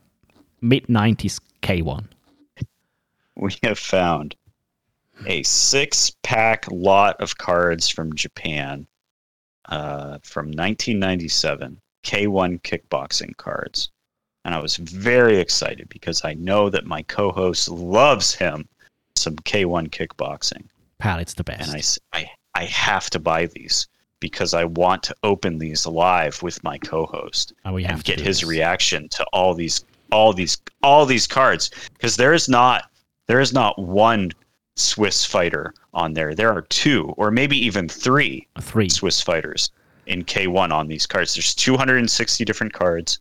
S1: mid 90s K1?
S2: we have found a six pack lot of cards from Japan uh, from 1997, K1 kickboxing cards. And I was very excited because I know that my co host loves him some K1 kickboxing.
S1: Pal, it's the best.
S2: And
S1: I,
S2: I, I, s- I, I have to buy these because I want to open these live with my co host oh,
S1: And we have
S2: and get his
S1: this.
S2: reaction to all these all these all these cards because there is not there is not one Swiss fighter on there. There are two or maybe even three uh,
S1: Three.
S2: Swiss fighters in K1 on these cards. There's 260 different cards.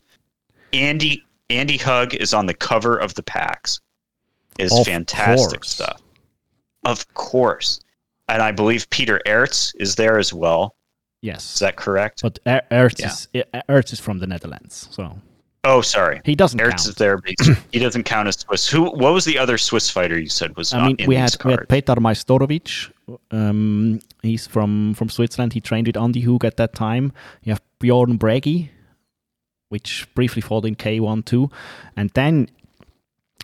S2: Andy Andy Hug is on the cover of the packs. Is
S1: Of
S2: fantastic
S1: course.
S2: stuff. Of course. And I believe Peter Aerts is there as well. Is that correct?
S1: But Er- Aerts,
S2: Yeah.
S1: is, Er- Aerts is from the Netherlands, so
S2: Oh, sorry.
S1: he doesn't
S2: Aerts
S1: count.
S2: is there, but he doesn't count as Swiss. Who? What was the other Swiss fighter you said was
S1: I
S2: not
S1: mean,
S2: in
S1: we had, we had? Petar Majstorovic. Um, he's from, from Switzerland. He trained with Andy Hug at that time. You have Bjorn Bregy, which briefly fought in K1 too. And then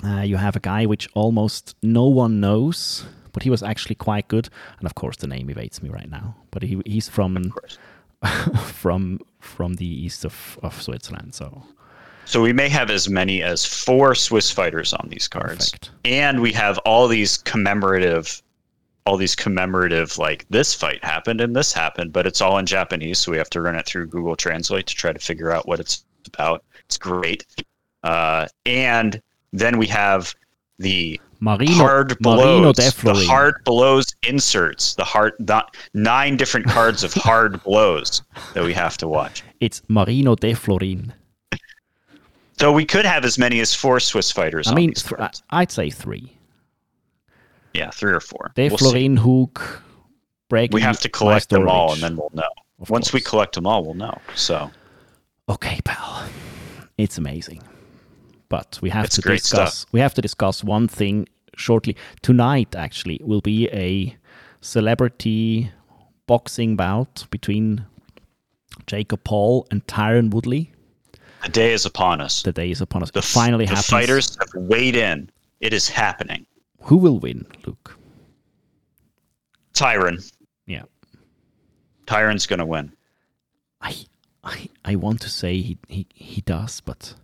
S1: uh, you have a guy which almost no one knows, but he was actually quite good. And of course, the name evades me right now. But he, he's from from from the east of, of Switzerland. So
S2: So we may have as many as four Swiss fighters on these cards,
S1: Perfect.
S2: and we have all these commemorative, all these commemorative like this fight happened and this happened, but it's all in Japanese, so we have to run it through Google Translate to try to figure out what it's about. It's great, uh, and then we have the
S1: Marino,
S2: hard
S1: Marino
S2: blows, the hard blows inserts, the hard nine different cards of hard blows that we have to watch.
S1: It's Marino Deflorin.
S2: So we could have as many as four Swiss fighters.
S1: I
S2: on
S1: mean, th- I'd say three.
S2: yeah, three or four.
S1: De
S2: We'll.
S1: Florin, Hook, Bragi,
S2: We have to collect them all, and then we'll know.
S1: Of
S2: Once we collect them all, we'll know. So
S1: Okay, pal. It's amazing. But we have
S2: It's
S1: to discuss
S2: stuff.
S1: we have to discuss one thing shortly. Tonight actually will be a celebrity boxing bout between Jacob Paul and Tyron Woodley.
S2: the day is upon us.
S1: The day is upon us.
S2: The
S1: it finally
S2: the
S1: happens.
S2: fighters have weighed in. It is happening.
S1: Who will win, Luke?
S2: Tyron.
S1: Yeah.
S2: Tyron's going to win.
S1: I I I want to say he he, he does, but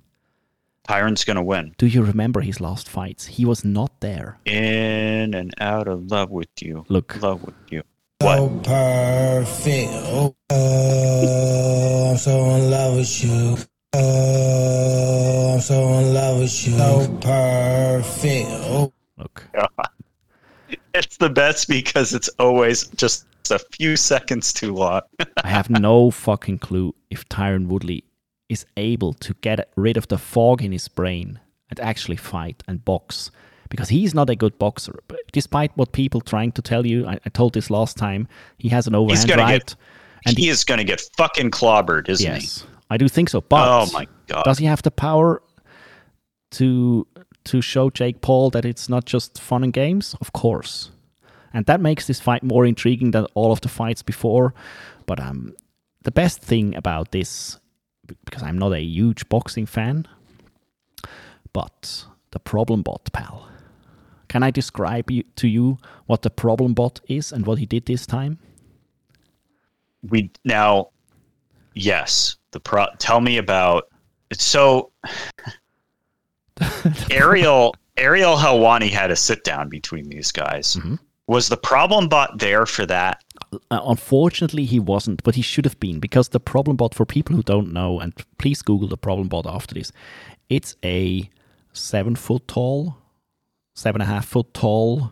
S2: Tyron's going to win.
S1: do you remember his last fights? He was not there.
S2: In and out of love with you.
S1: Look.
S2: Love with you. What?
S7: so perfect. Oh, oh, I'm so in love with you. Oh, I'm so in love with you. So perfect. Oh.
S1: Look,
S2: It's the best because it's always just a few seconds too long.
S1: I have no fucking clue if Tyron Woodley is able to get rid of the fog in his brain and actually fight and box because he's not a good boxer. But despite what people trying to tell you, I, I told this last time, he has an overhand right.
S2: get.
S1: and
S2: he is going to get fucking clobbered, isn't
S1: yes, I do think so. But
S2: Oh my God.
S1: does he have the power to to show Jake Paul that it's not just fun and games? Of course, and that makes this fight more intriguing than all of the fights before. But um, the best thing about this, because I'm not a huge boxing fan, but the problem bot, pal. Can I describe you, to you what the problem bot is and what he did this time?
S2: We now, yes. The pro. Tell me about. It's so. Ariel Ariel Helwani had a sit down between these guys.
S1: Mm-hmm.
S2: Was the problem bot there for that?
S1: Uh, unfortunately, he wasn't, but he should have been because the problem bot, for people who don't know, and please Google the problem bot after this, it's a seven foot tall, seven and a half foot tall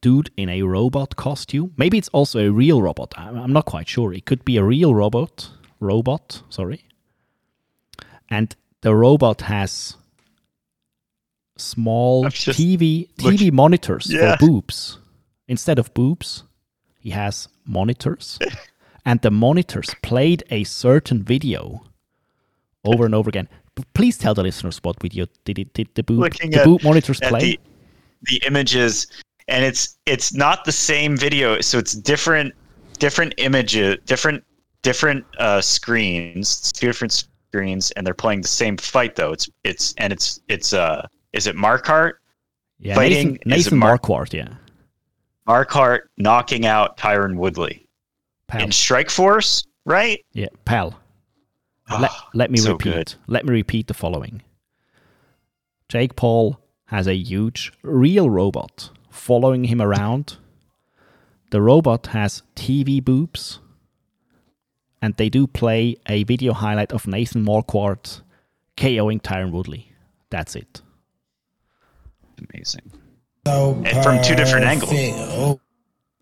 S1: dude in a robot costume. Maybe it's also a real robot. I'm, not quite sure. It could be a real robot. Robot, sorry. And the robot has small TV TV
S2: looking-
S1: monitors
S2: Yeah.
S1: for boobs. Instead of boobs, he has monitors. and the monitors played a certain video over and over again. Please tell the listeners what video did it did the boot
S2: Looking
S1: the
S2: at,
S1: monitors
S2: at
S1: play?
S2: the the images, and it's it's not the same video, so it's different different images, different different uh, screens, two different screens, and they're playing the same fight though. It's it's and it's it's uh is it Marquardt?
S1: yeah,
S2: fighting
S1: Nathan, Nathan Marquardt, yeah.
S2: Marquardt knocking out Tyron Woodley
S1: Pal.
S2: in Strike Force, right?
S1: Yeah, pal. Ah, let, let me
S2: so
S1: repeat.
S2: good.
S1: Let me repeat the following. Jake Paul has a huge real robot following him around. The robot has TV boobs, and they do play a video highlight of Nathan Marquardt KOing Tyron Woodley. That's it.
S2: Amazing.
S7: So
S2: And from two different angles.
S7: perfect. Oh,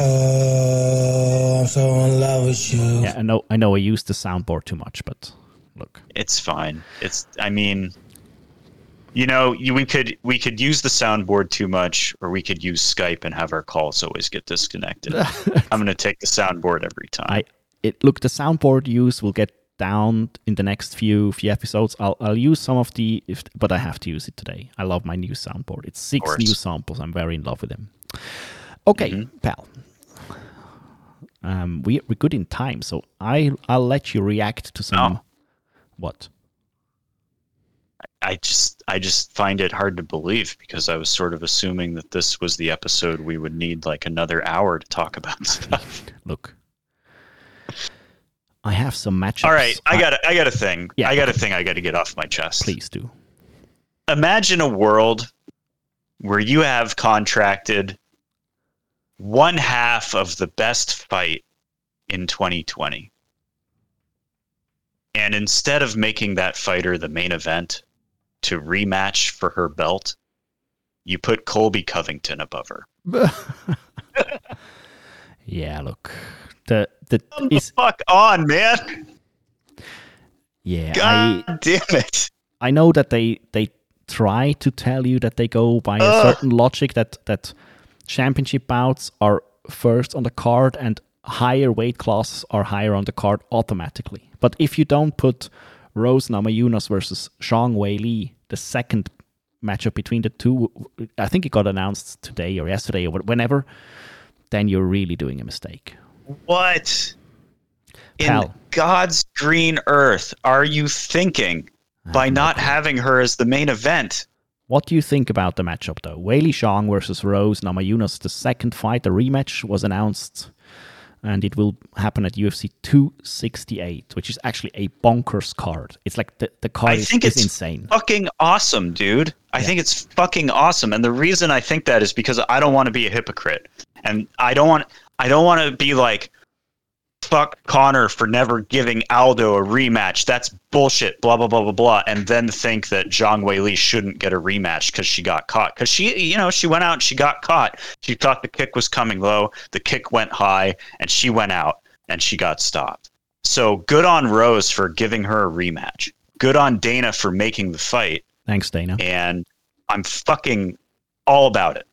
S7: oh, I'm so in love with you.
S1: Yeah, I know. I know. I used the soundboard too much, but look.
S2: It's fine. It's I mean, you know, you, we could we could use the soundboard too much, or we could use Skype and have our calls always get disconnected. I'm gonna take the soundboard every time.
S1: I it look the soundboard use will get down in the next few few episodes. I'll I'll use some of the if but I have to use it today. I love my new soundboard. It's six new samples. I'm very in love with them. Okay, pal. Um, we we're good in time, so I I'll let you react to some
S2: Oh.
S1: what
S2: I just I just find it hard to believe because I was sort of assuming that this was the episode we would need like another hour to talk about stuff.
S1: look. I have some matchups.
S2: All right, I got a, I got a thing.
S1: Yeah,
S2: I got a thing I got to get off my chest.
S1: Please do.
S2: imagine a world where you have contracted one half of the best fight in 2020. And instead of making that fighter the main event to rematch for her belt, you put Colby Covington above her.
S1: Yeah, look. The the
S2: Come
S1: is
S2: fuck on, man.
S1: yeah. I,
S2: God damn it.
S1: I know that they they try to tell you that they go by a certain logic that that championship bouts are first on the card and higher weight classes are higher on the card automatically. But if you don't put Rose Namajunas versus Zhang Weili, the second matchup between the two, I think it got announced today or yesterday or whenever, then you're really doing a mistake.
S2: What in
S1: Pal.
S2: God's green earth are you thinking by not having her as the main event?
S1: What do you think about the matchup, though? Weili Zhang versus Rose Namajunas. The second fight, the rematch, was announced, and it will happen at UFC 268, which is actually a bonkers card. It's like the, the card
S2: I
S1: is,
S2: think
S1: is
S2: it's
S1: insane.
S2: fucking awesome, dude. I think it's fucking awesome. And the reason I think that is because I don't want to be a hypocrite. And I don't want I don't want to be like fuck Connor for never giving Aldo a rematch. That's bullshit. Blah blah blah blah blah. And then think that Zhang Weili shouldn't get a rematch because she got caught. Because she, you know, she went out and she got caught. She thought the kick was coming low. The kick went high, and she went out and she got stopped. So good on Rose for giving her a rematch. Good on Dana for making the fight.
S1: Thanks, Dana.
S2: And I'm fucking all about it.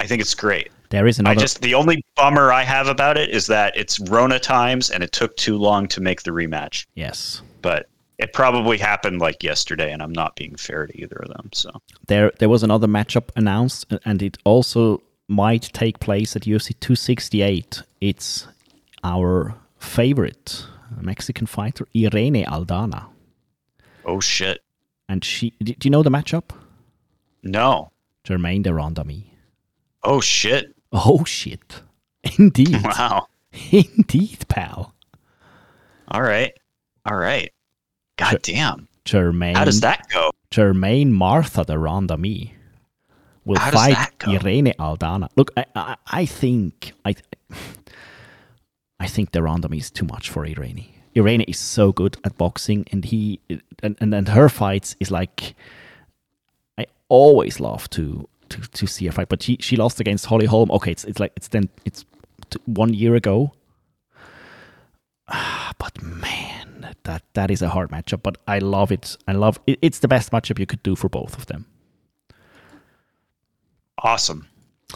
S2: I think it's great.
S1: There is
S2: I
S1: another.
S2: just the only bummer I have about it is that it's Rona times and it took too long to make the rematch.
S1: yes.
S2: But it probably happened like yesterday, and I'm not being fair to either of them. So
S1: There, there was another matchup announced, and it also might take place at UFC 268. It's our favorite Mexican fighter, Irene Aldana,
S2: oh shit,
S1: and she. Do you know the matchup?
S2: no,
S1: Germaine de Randamie.
S2: oh shit,
S1: Oh shit! Indeed,
S2: wow.
S1: indeed, pal.
S2: All right, all right. God damn,
S1: Jermaine.
S2: how does that go?
S1: Jermaine Martha de Randamie will
S2: How
S1: fight? Irene Aldana. Look, I, I, I think I, I think de Randamie is too much for Irene. Irene is so good at boxing, and he and and, and her fights is like. I always love to to, to see her fight, but she she lost against Holly Holm. Okay, it's it's like it's then it's one year ago. Ah, but man, that that is a hard matchup. But I love it. I love it. It's the best matchup you could do for both of them.
S2: Awesome.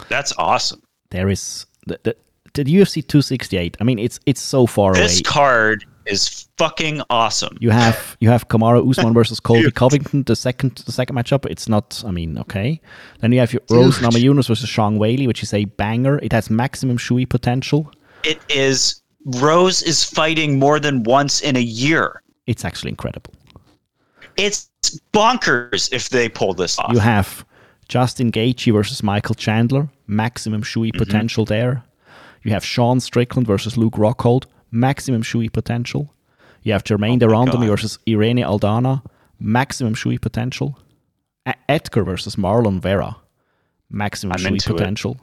S2: That's awesome.
S1: There is the the, the UFC 268. I mean, it's it's so far
S2: This
S1: away.
S2: This card is fucking awesome.
S1: You have you have Kamaru Usman versus Colby Covington. The second the second matchup. It's not. I mean, okay. Then you have your Rose Namajunas versus Zhang Weili, which is a banger. It has maximum Shui potential.
S2: It is Rose is fighting more than once in a year.
S1: It's actually incredible.
S2: It's bonkers if they pull this off.
S1: You have Justin Gaethje versus Michael Chandler, maximum Shui mm-hmm. potential there. You have Sean Strickland versus Luke Rockhold, maximum Shui potential. You have Jermaine oh de Randamie versus Irene Aldana, maximum Shui potential. E- Edgar versus Marlon Vera, maximum
S2: I'm
S1: Shui
S2: into it.
S1: potential.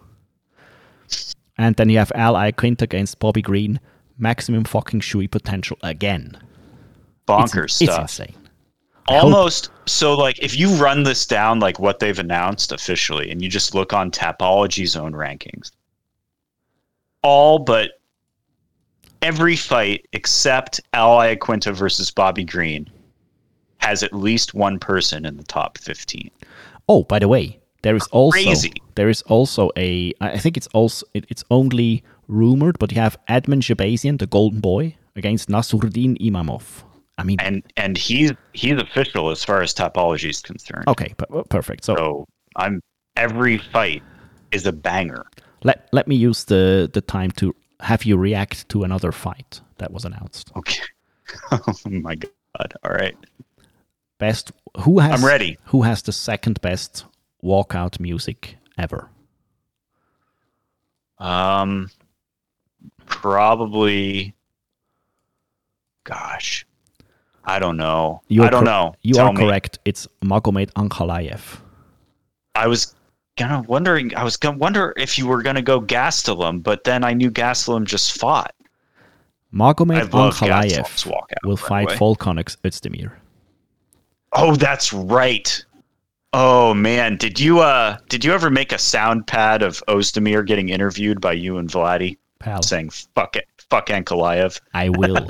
S1: And then you have Al Quint against Bobby Green, maximum fucking Shui potential again. It's-
S2: bonkers
S1: it's,
S2: stuff.
S1: insane.
S2: Almost so like if you run this down like what they've announced officially and you just look on Tapology's own rankings. All but every fight except Al Iaquinta versus Bobby Green has at least one person in the top 15.
S1: Oh, by the way, there is also
S2: Crazy.
S1: there is also a I think it's also it, it's only rumored, but you have Edmen Shahbazyan, the Golden Boy, against Nassourdine Imavov. I mean,
S2: And and he's he's official as far as Tapology is concerned.
S1: okay, per- perfect. So
S2: So I'm every fight is a banger.
S1: Let let me use the the time to have you react to another fight that was announced.
S2: Okay. oh my god. All right.
S1: Best who has
S2: I'm ready.
S1: Who has the second best walkout music ever?
S2: Um, probably. Gosh, I don't know.
S1: You
S2: I don't
S1: cor-
S2: know.
S1: You
S2: Tell
S1: are
S2: me.
S1: correct. It's Magomed Ankalaev.
S2: I was kind of wondering. I was gonna wonder if you were gonna go Gastelum, but then I knew Gastelum just fought.
S1: Magomed Ankalaev will fight. Volkan Özdemir.
S2: Oh, that's right. Oh man, did you uh did you ever make a sound pad of Ozdemir getting interviewed by you and Vladdy
S1: Pal,
S2: saying "fuck it, fuck Ankalaev"?
S1: I will.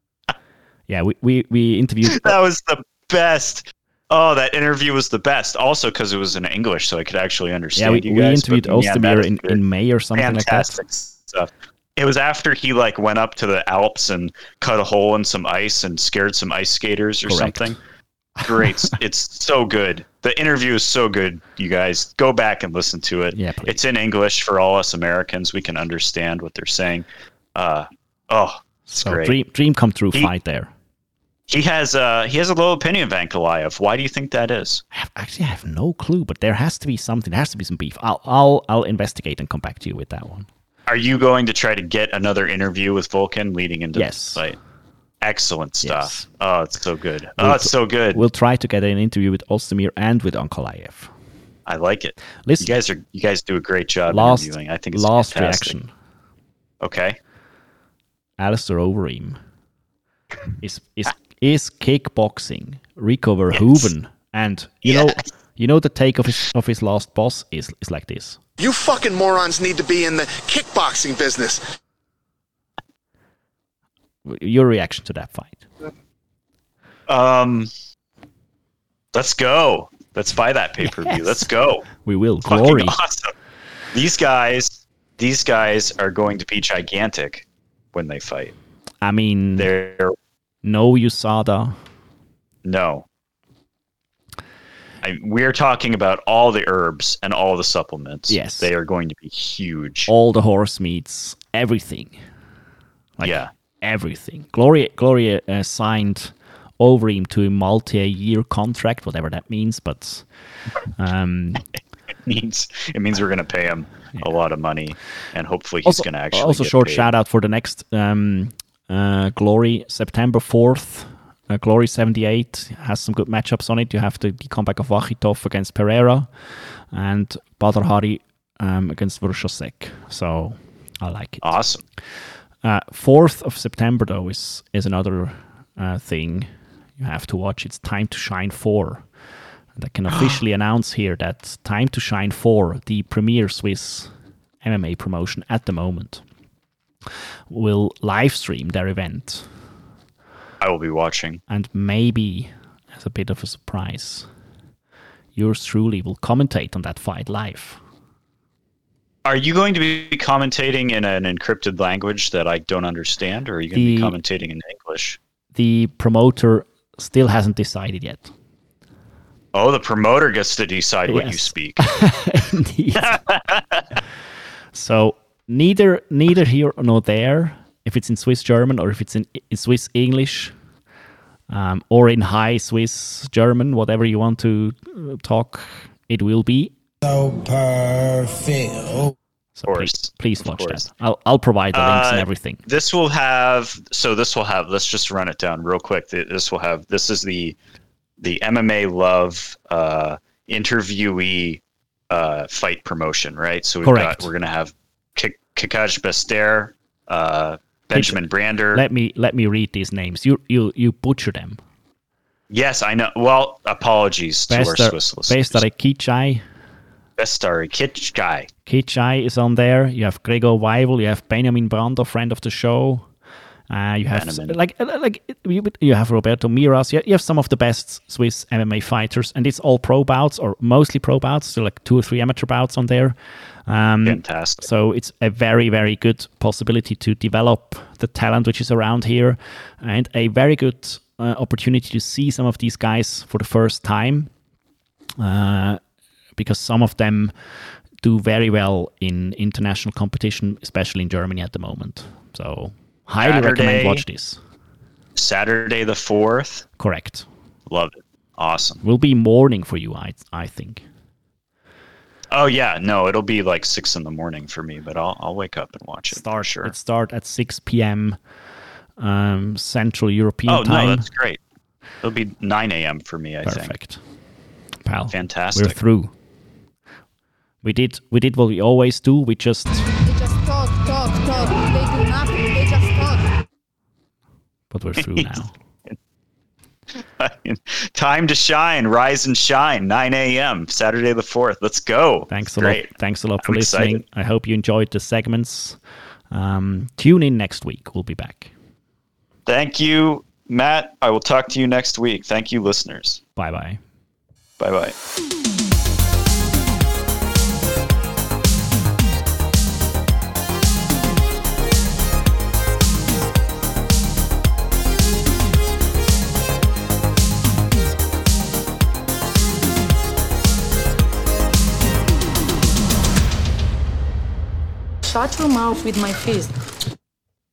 S1: yeah, we, we, we interviewed.
S2: that was the best. Oh, that interview was the best. Also, because it was in English, so I could actually
S1: Yeah,
S2: understand
S1: we,
S2: you
S1: we interviewed
S2: but, yeah, that
S1: in, in May or something
S2: fantastic
S1: like
S2: stuff. It was after he like went up to the Alps and cut a hole in some ice and scared some ice skaters or
S1: Correct.
S2: something. Great, it's so good. The interview is so good. You guys go back and listen to it.
S1: Yeah, please.
S2: it's in English for all us Americans. We can understand what they're saying. Uh, oh,
S1: that.
S2: it's
S1: So
S2: great.
S1: dream, dream come true
S2: He-
S1: fight there.
S2: He has uh he has a low opinion of Ankalaev. Why do you think that is?
S1: I have, actually, I have no clue, but there has to be something. There has to be some beef. I'll, I'll, I'll investigate and come back to you with that one.
S2: Are you going to try to get another interview with Volkan leading into
S1: Yes.
S2: this fight? Excellent stuff.
S1: Yes.
S2: Oh, it's so good.
S1: We'll
S2: Oh, it's so good.
S1: We'll try to get an interview with Ozdemir and with Ankalaev.
S2: I like it.
S1: Listen,
S2: You guys are you guys do a great job
S1: last
S2: interviewing. I think it's
S1: last
S2: fantastic.
S1: reaction.
S2: Okay.
S1: Alistair Overeem is is is kickboxing Rico Verhoeven, and you know you know the take of his of his last boss is is like this.
S3: You fucking morons need to be in the kickboxing business.
S1: Your reaction to that fight?
S2: Um, let's go. Let's buy that pay per view.
S1: Yes.
S2: Let's go.
S1: We will
S2: Fucking
S1: glory.
S2: awesome. These guys, these guys are going to be gigantic when they fight.
S1: I mean,
S2: They're
S1: no USADA.
S2: no. I, we're talking about all the herbs and all the supplements.
S1: Yes.
S2: they are going to be huge.
S1: all the horse meats, everything. Like
S2: yeah,
S1: everything. Glory Glory uh, signed him to a multi-year contract, whatever that means. But um,
S2: it means it means we're going to pay him a lot of money, and hopefully he's going to actually
S1: also short
S2: paid.
S1: shout out for the next um, uh, Glory September fourth. Uh, Glory 78 has some good matchups on it. You have the, the comeback of Vakhitov against Pereira and Badr Hari um, against Wrzosek. So I like it.
S2: Awesome.
S1: Uh, 4th of September, though, is, is another uh, thing you have to watch. It's Time to Shine 4. And I can officially announce here that Time to Shine 4, the premier Swiss MMA promotion at the moment, will live stream their event.
S2: I will be watching.
S1: And maybe, as a bit of a surprise, yours truly will commentate on that fight live.
S2: Are you going to be commentating in an encrypted language that I don't understand, or are you going to be
S1: The-
S2: commentating in English?
S1: The promoter still hasn't decided yet.
S2: Oh, the promoter gets to decide what you speak.
S1: So neither neither here nor there, if it's in Swiss German or if it's in, in Swiss English, um, or in High Swiss German, whatever you want to uh, talk, it will be.
S7: So perfect. Oh,
S1: So
S2: course,
S1: please, please watch that. I'll I'll provide the links and
S2: Uh,
S1: everything.
S2: This will have so this will have let's just run it down real quick. This will have this is the the MMA Love uh, interviewee uh, fight promotion, right? So we've
S1: Correct.
S2: got we're gonna have K- Kakash Bester, uh, Benjamin Brander.
S1: Let me let me read these names. You you you butcher them.
S2: yes, I know. Well, apologies to our
S1: Bester
S2: Swiss listeners.
S1: Kichai.
S2: Bestari guy.
S1: Kichai is on there. You have Gregor Weivel. You have Benjamin Brander, friend of the show. Uh, you have
S2: Benjamin.
S1: like uh, like you, you have Roberto Miras. You, you have some of the best Swiss MMA fighters, and it's all pro bouts or mostly pro bouts. So like two or three amateur bouts on there. Um,
S2: Fantastic.
S1: so it's a very, very good possibility to develop the talent which is around here, and a very good uh, opportunity to see some of these guys for the first time, uh, because some of them do very well in international competition, especially in Germany at the moment. So highly recommend watch this.
S2: Saturday the fourth.
S1: Correct.
S2: Love it. Awesome.
S1: Will be morning for you, I I think.
S2: Oh yeah, no, it'll be like six in the morning for me, but I'll I'll wake up and watch it. for
S1: Start
S2: sure.
S1: it start at six p.m. Um, Central European
S2: Oh
S1: time.
S2: no, that's great. It'll be nine a.m. for me. I think.
S1: Perfect. Pal.
S2: Fantastic.
S1: We're through. We did we did what we always do. We just
S6: They just talk, talk, talk. They do nothing. They just talk.
S1: but we're through now.
S2: Time to shine, rise and shine. Nine a.m. Saturday the fourth. Let's go.
S1: Thanks a
S2: Great.
S1: lot. Thanks a lot for
S2: I'm
S1: listening.
S2: excited.
S1: I hope you enjoyed the segments. Um, tune in next week. We'll be back.
S2: Thank you, Matt. I will talk to you next week. Thank you, listeners.
S1: Bye bye.
S2: Bye bye.
S5: shut your mouth with my fist.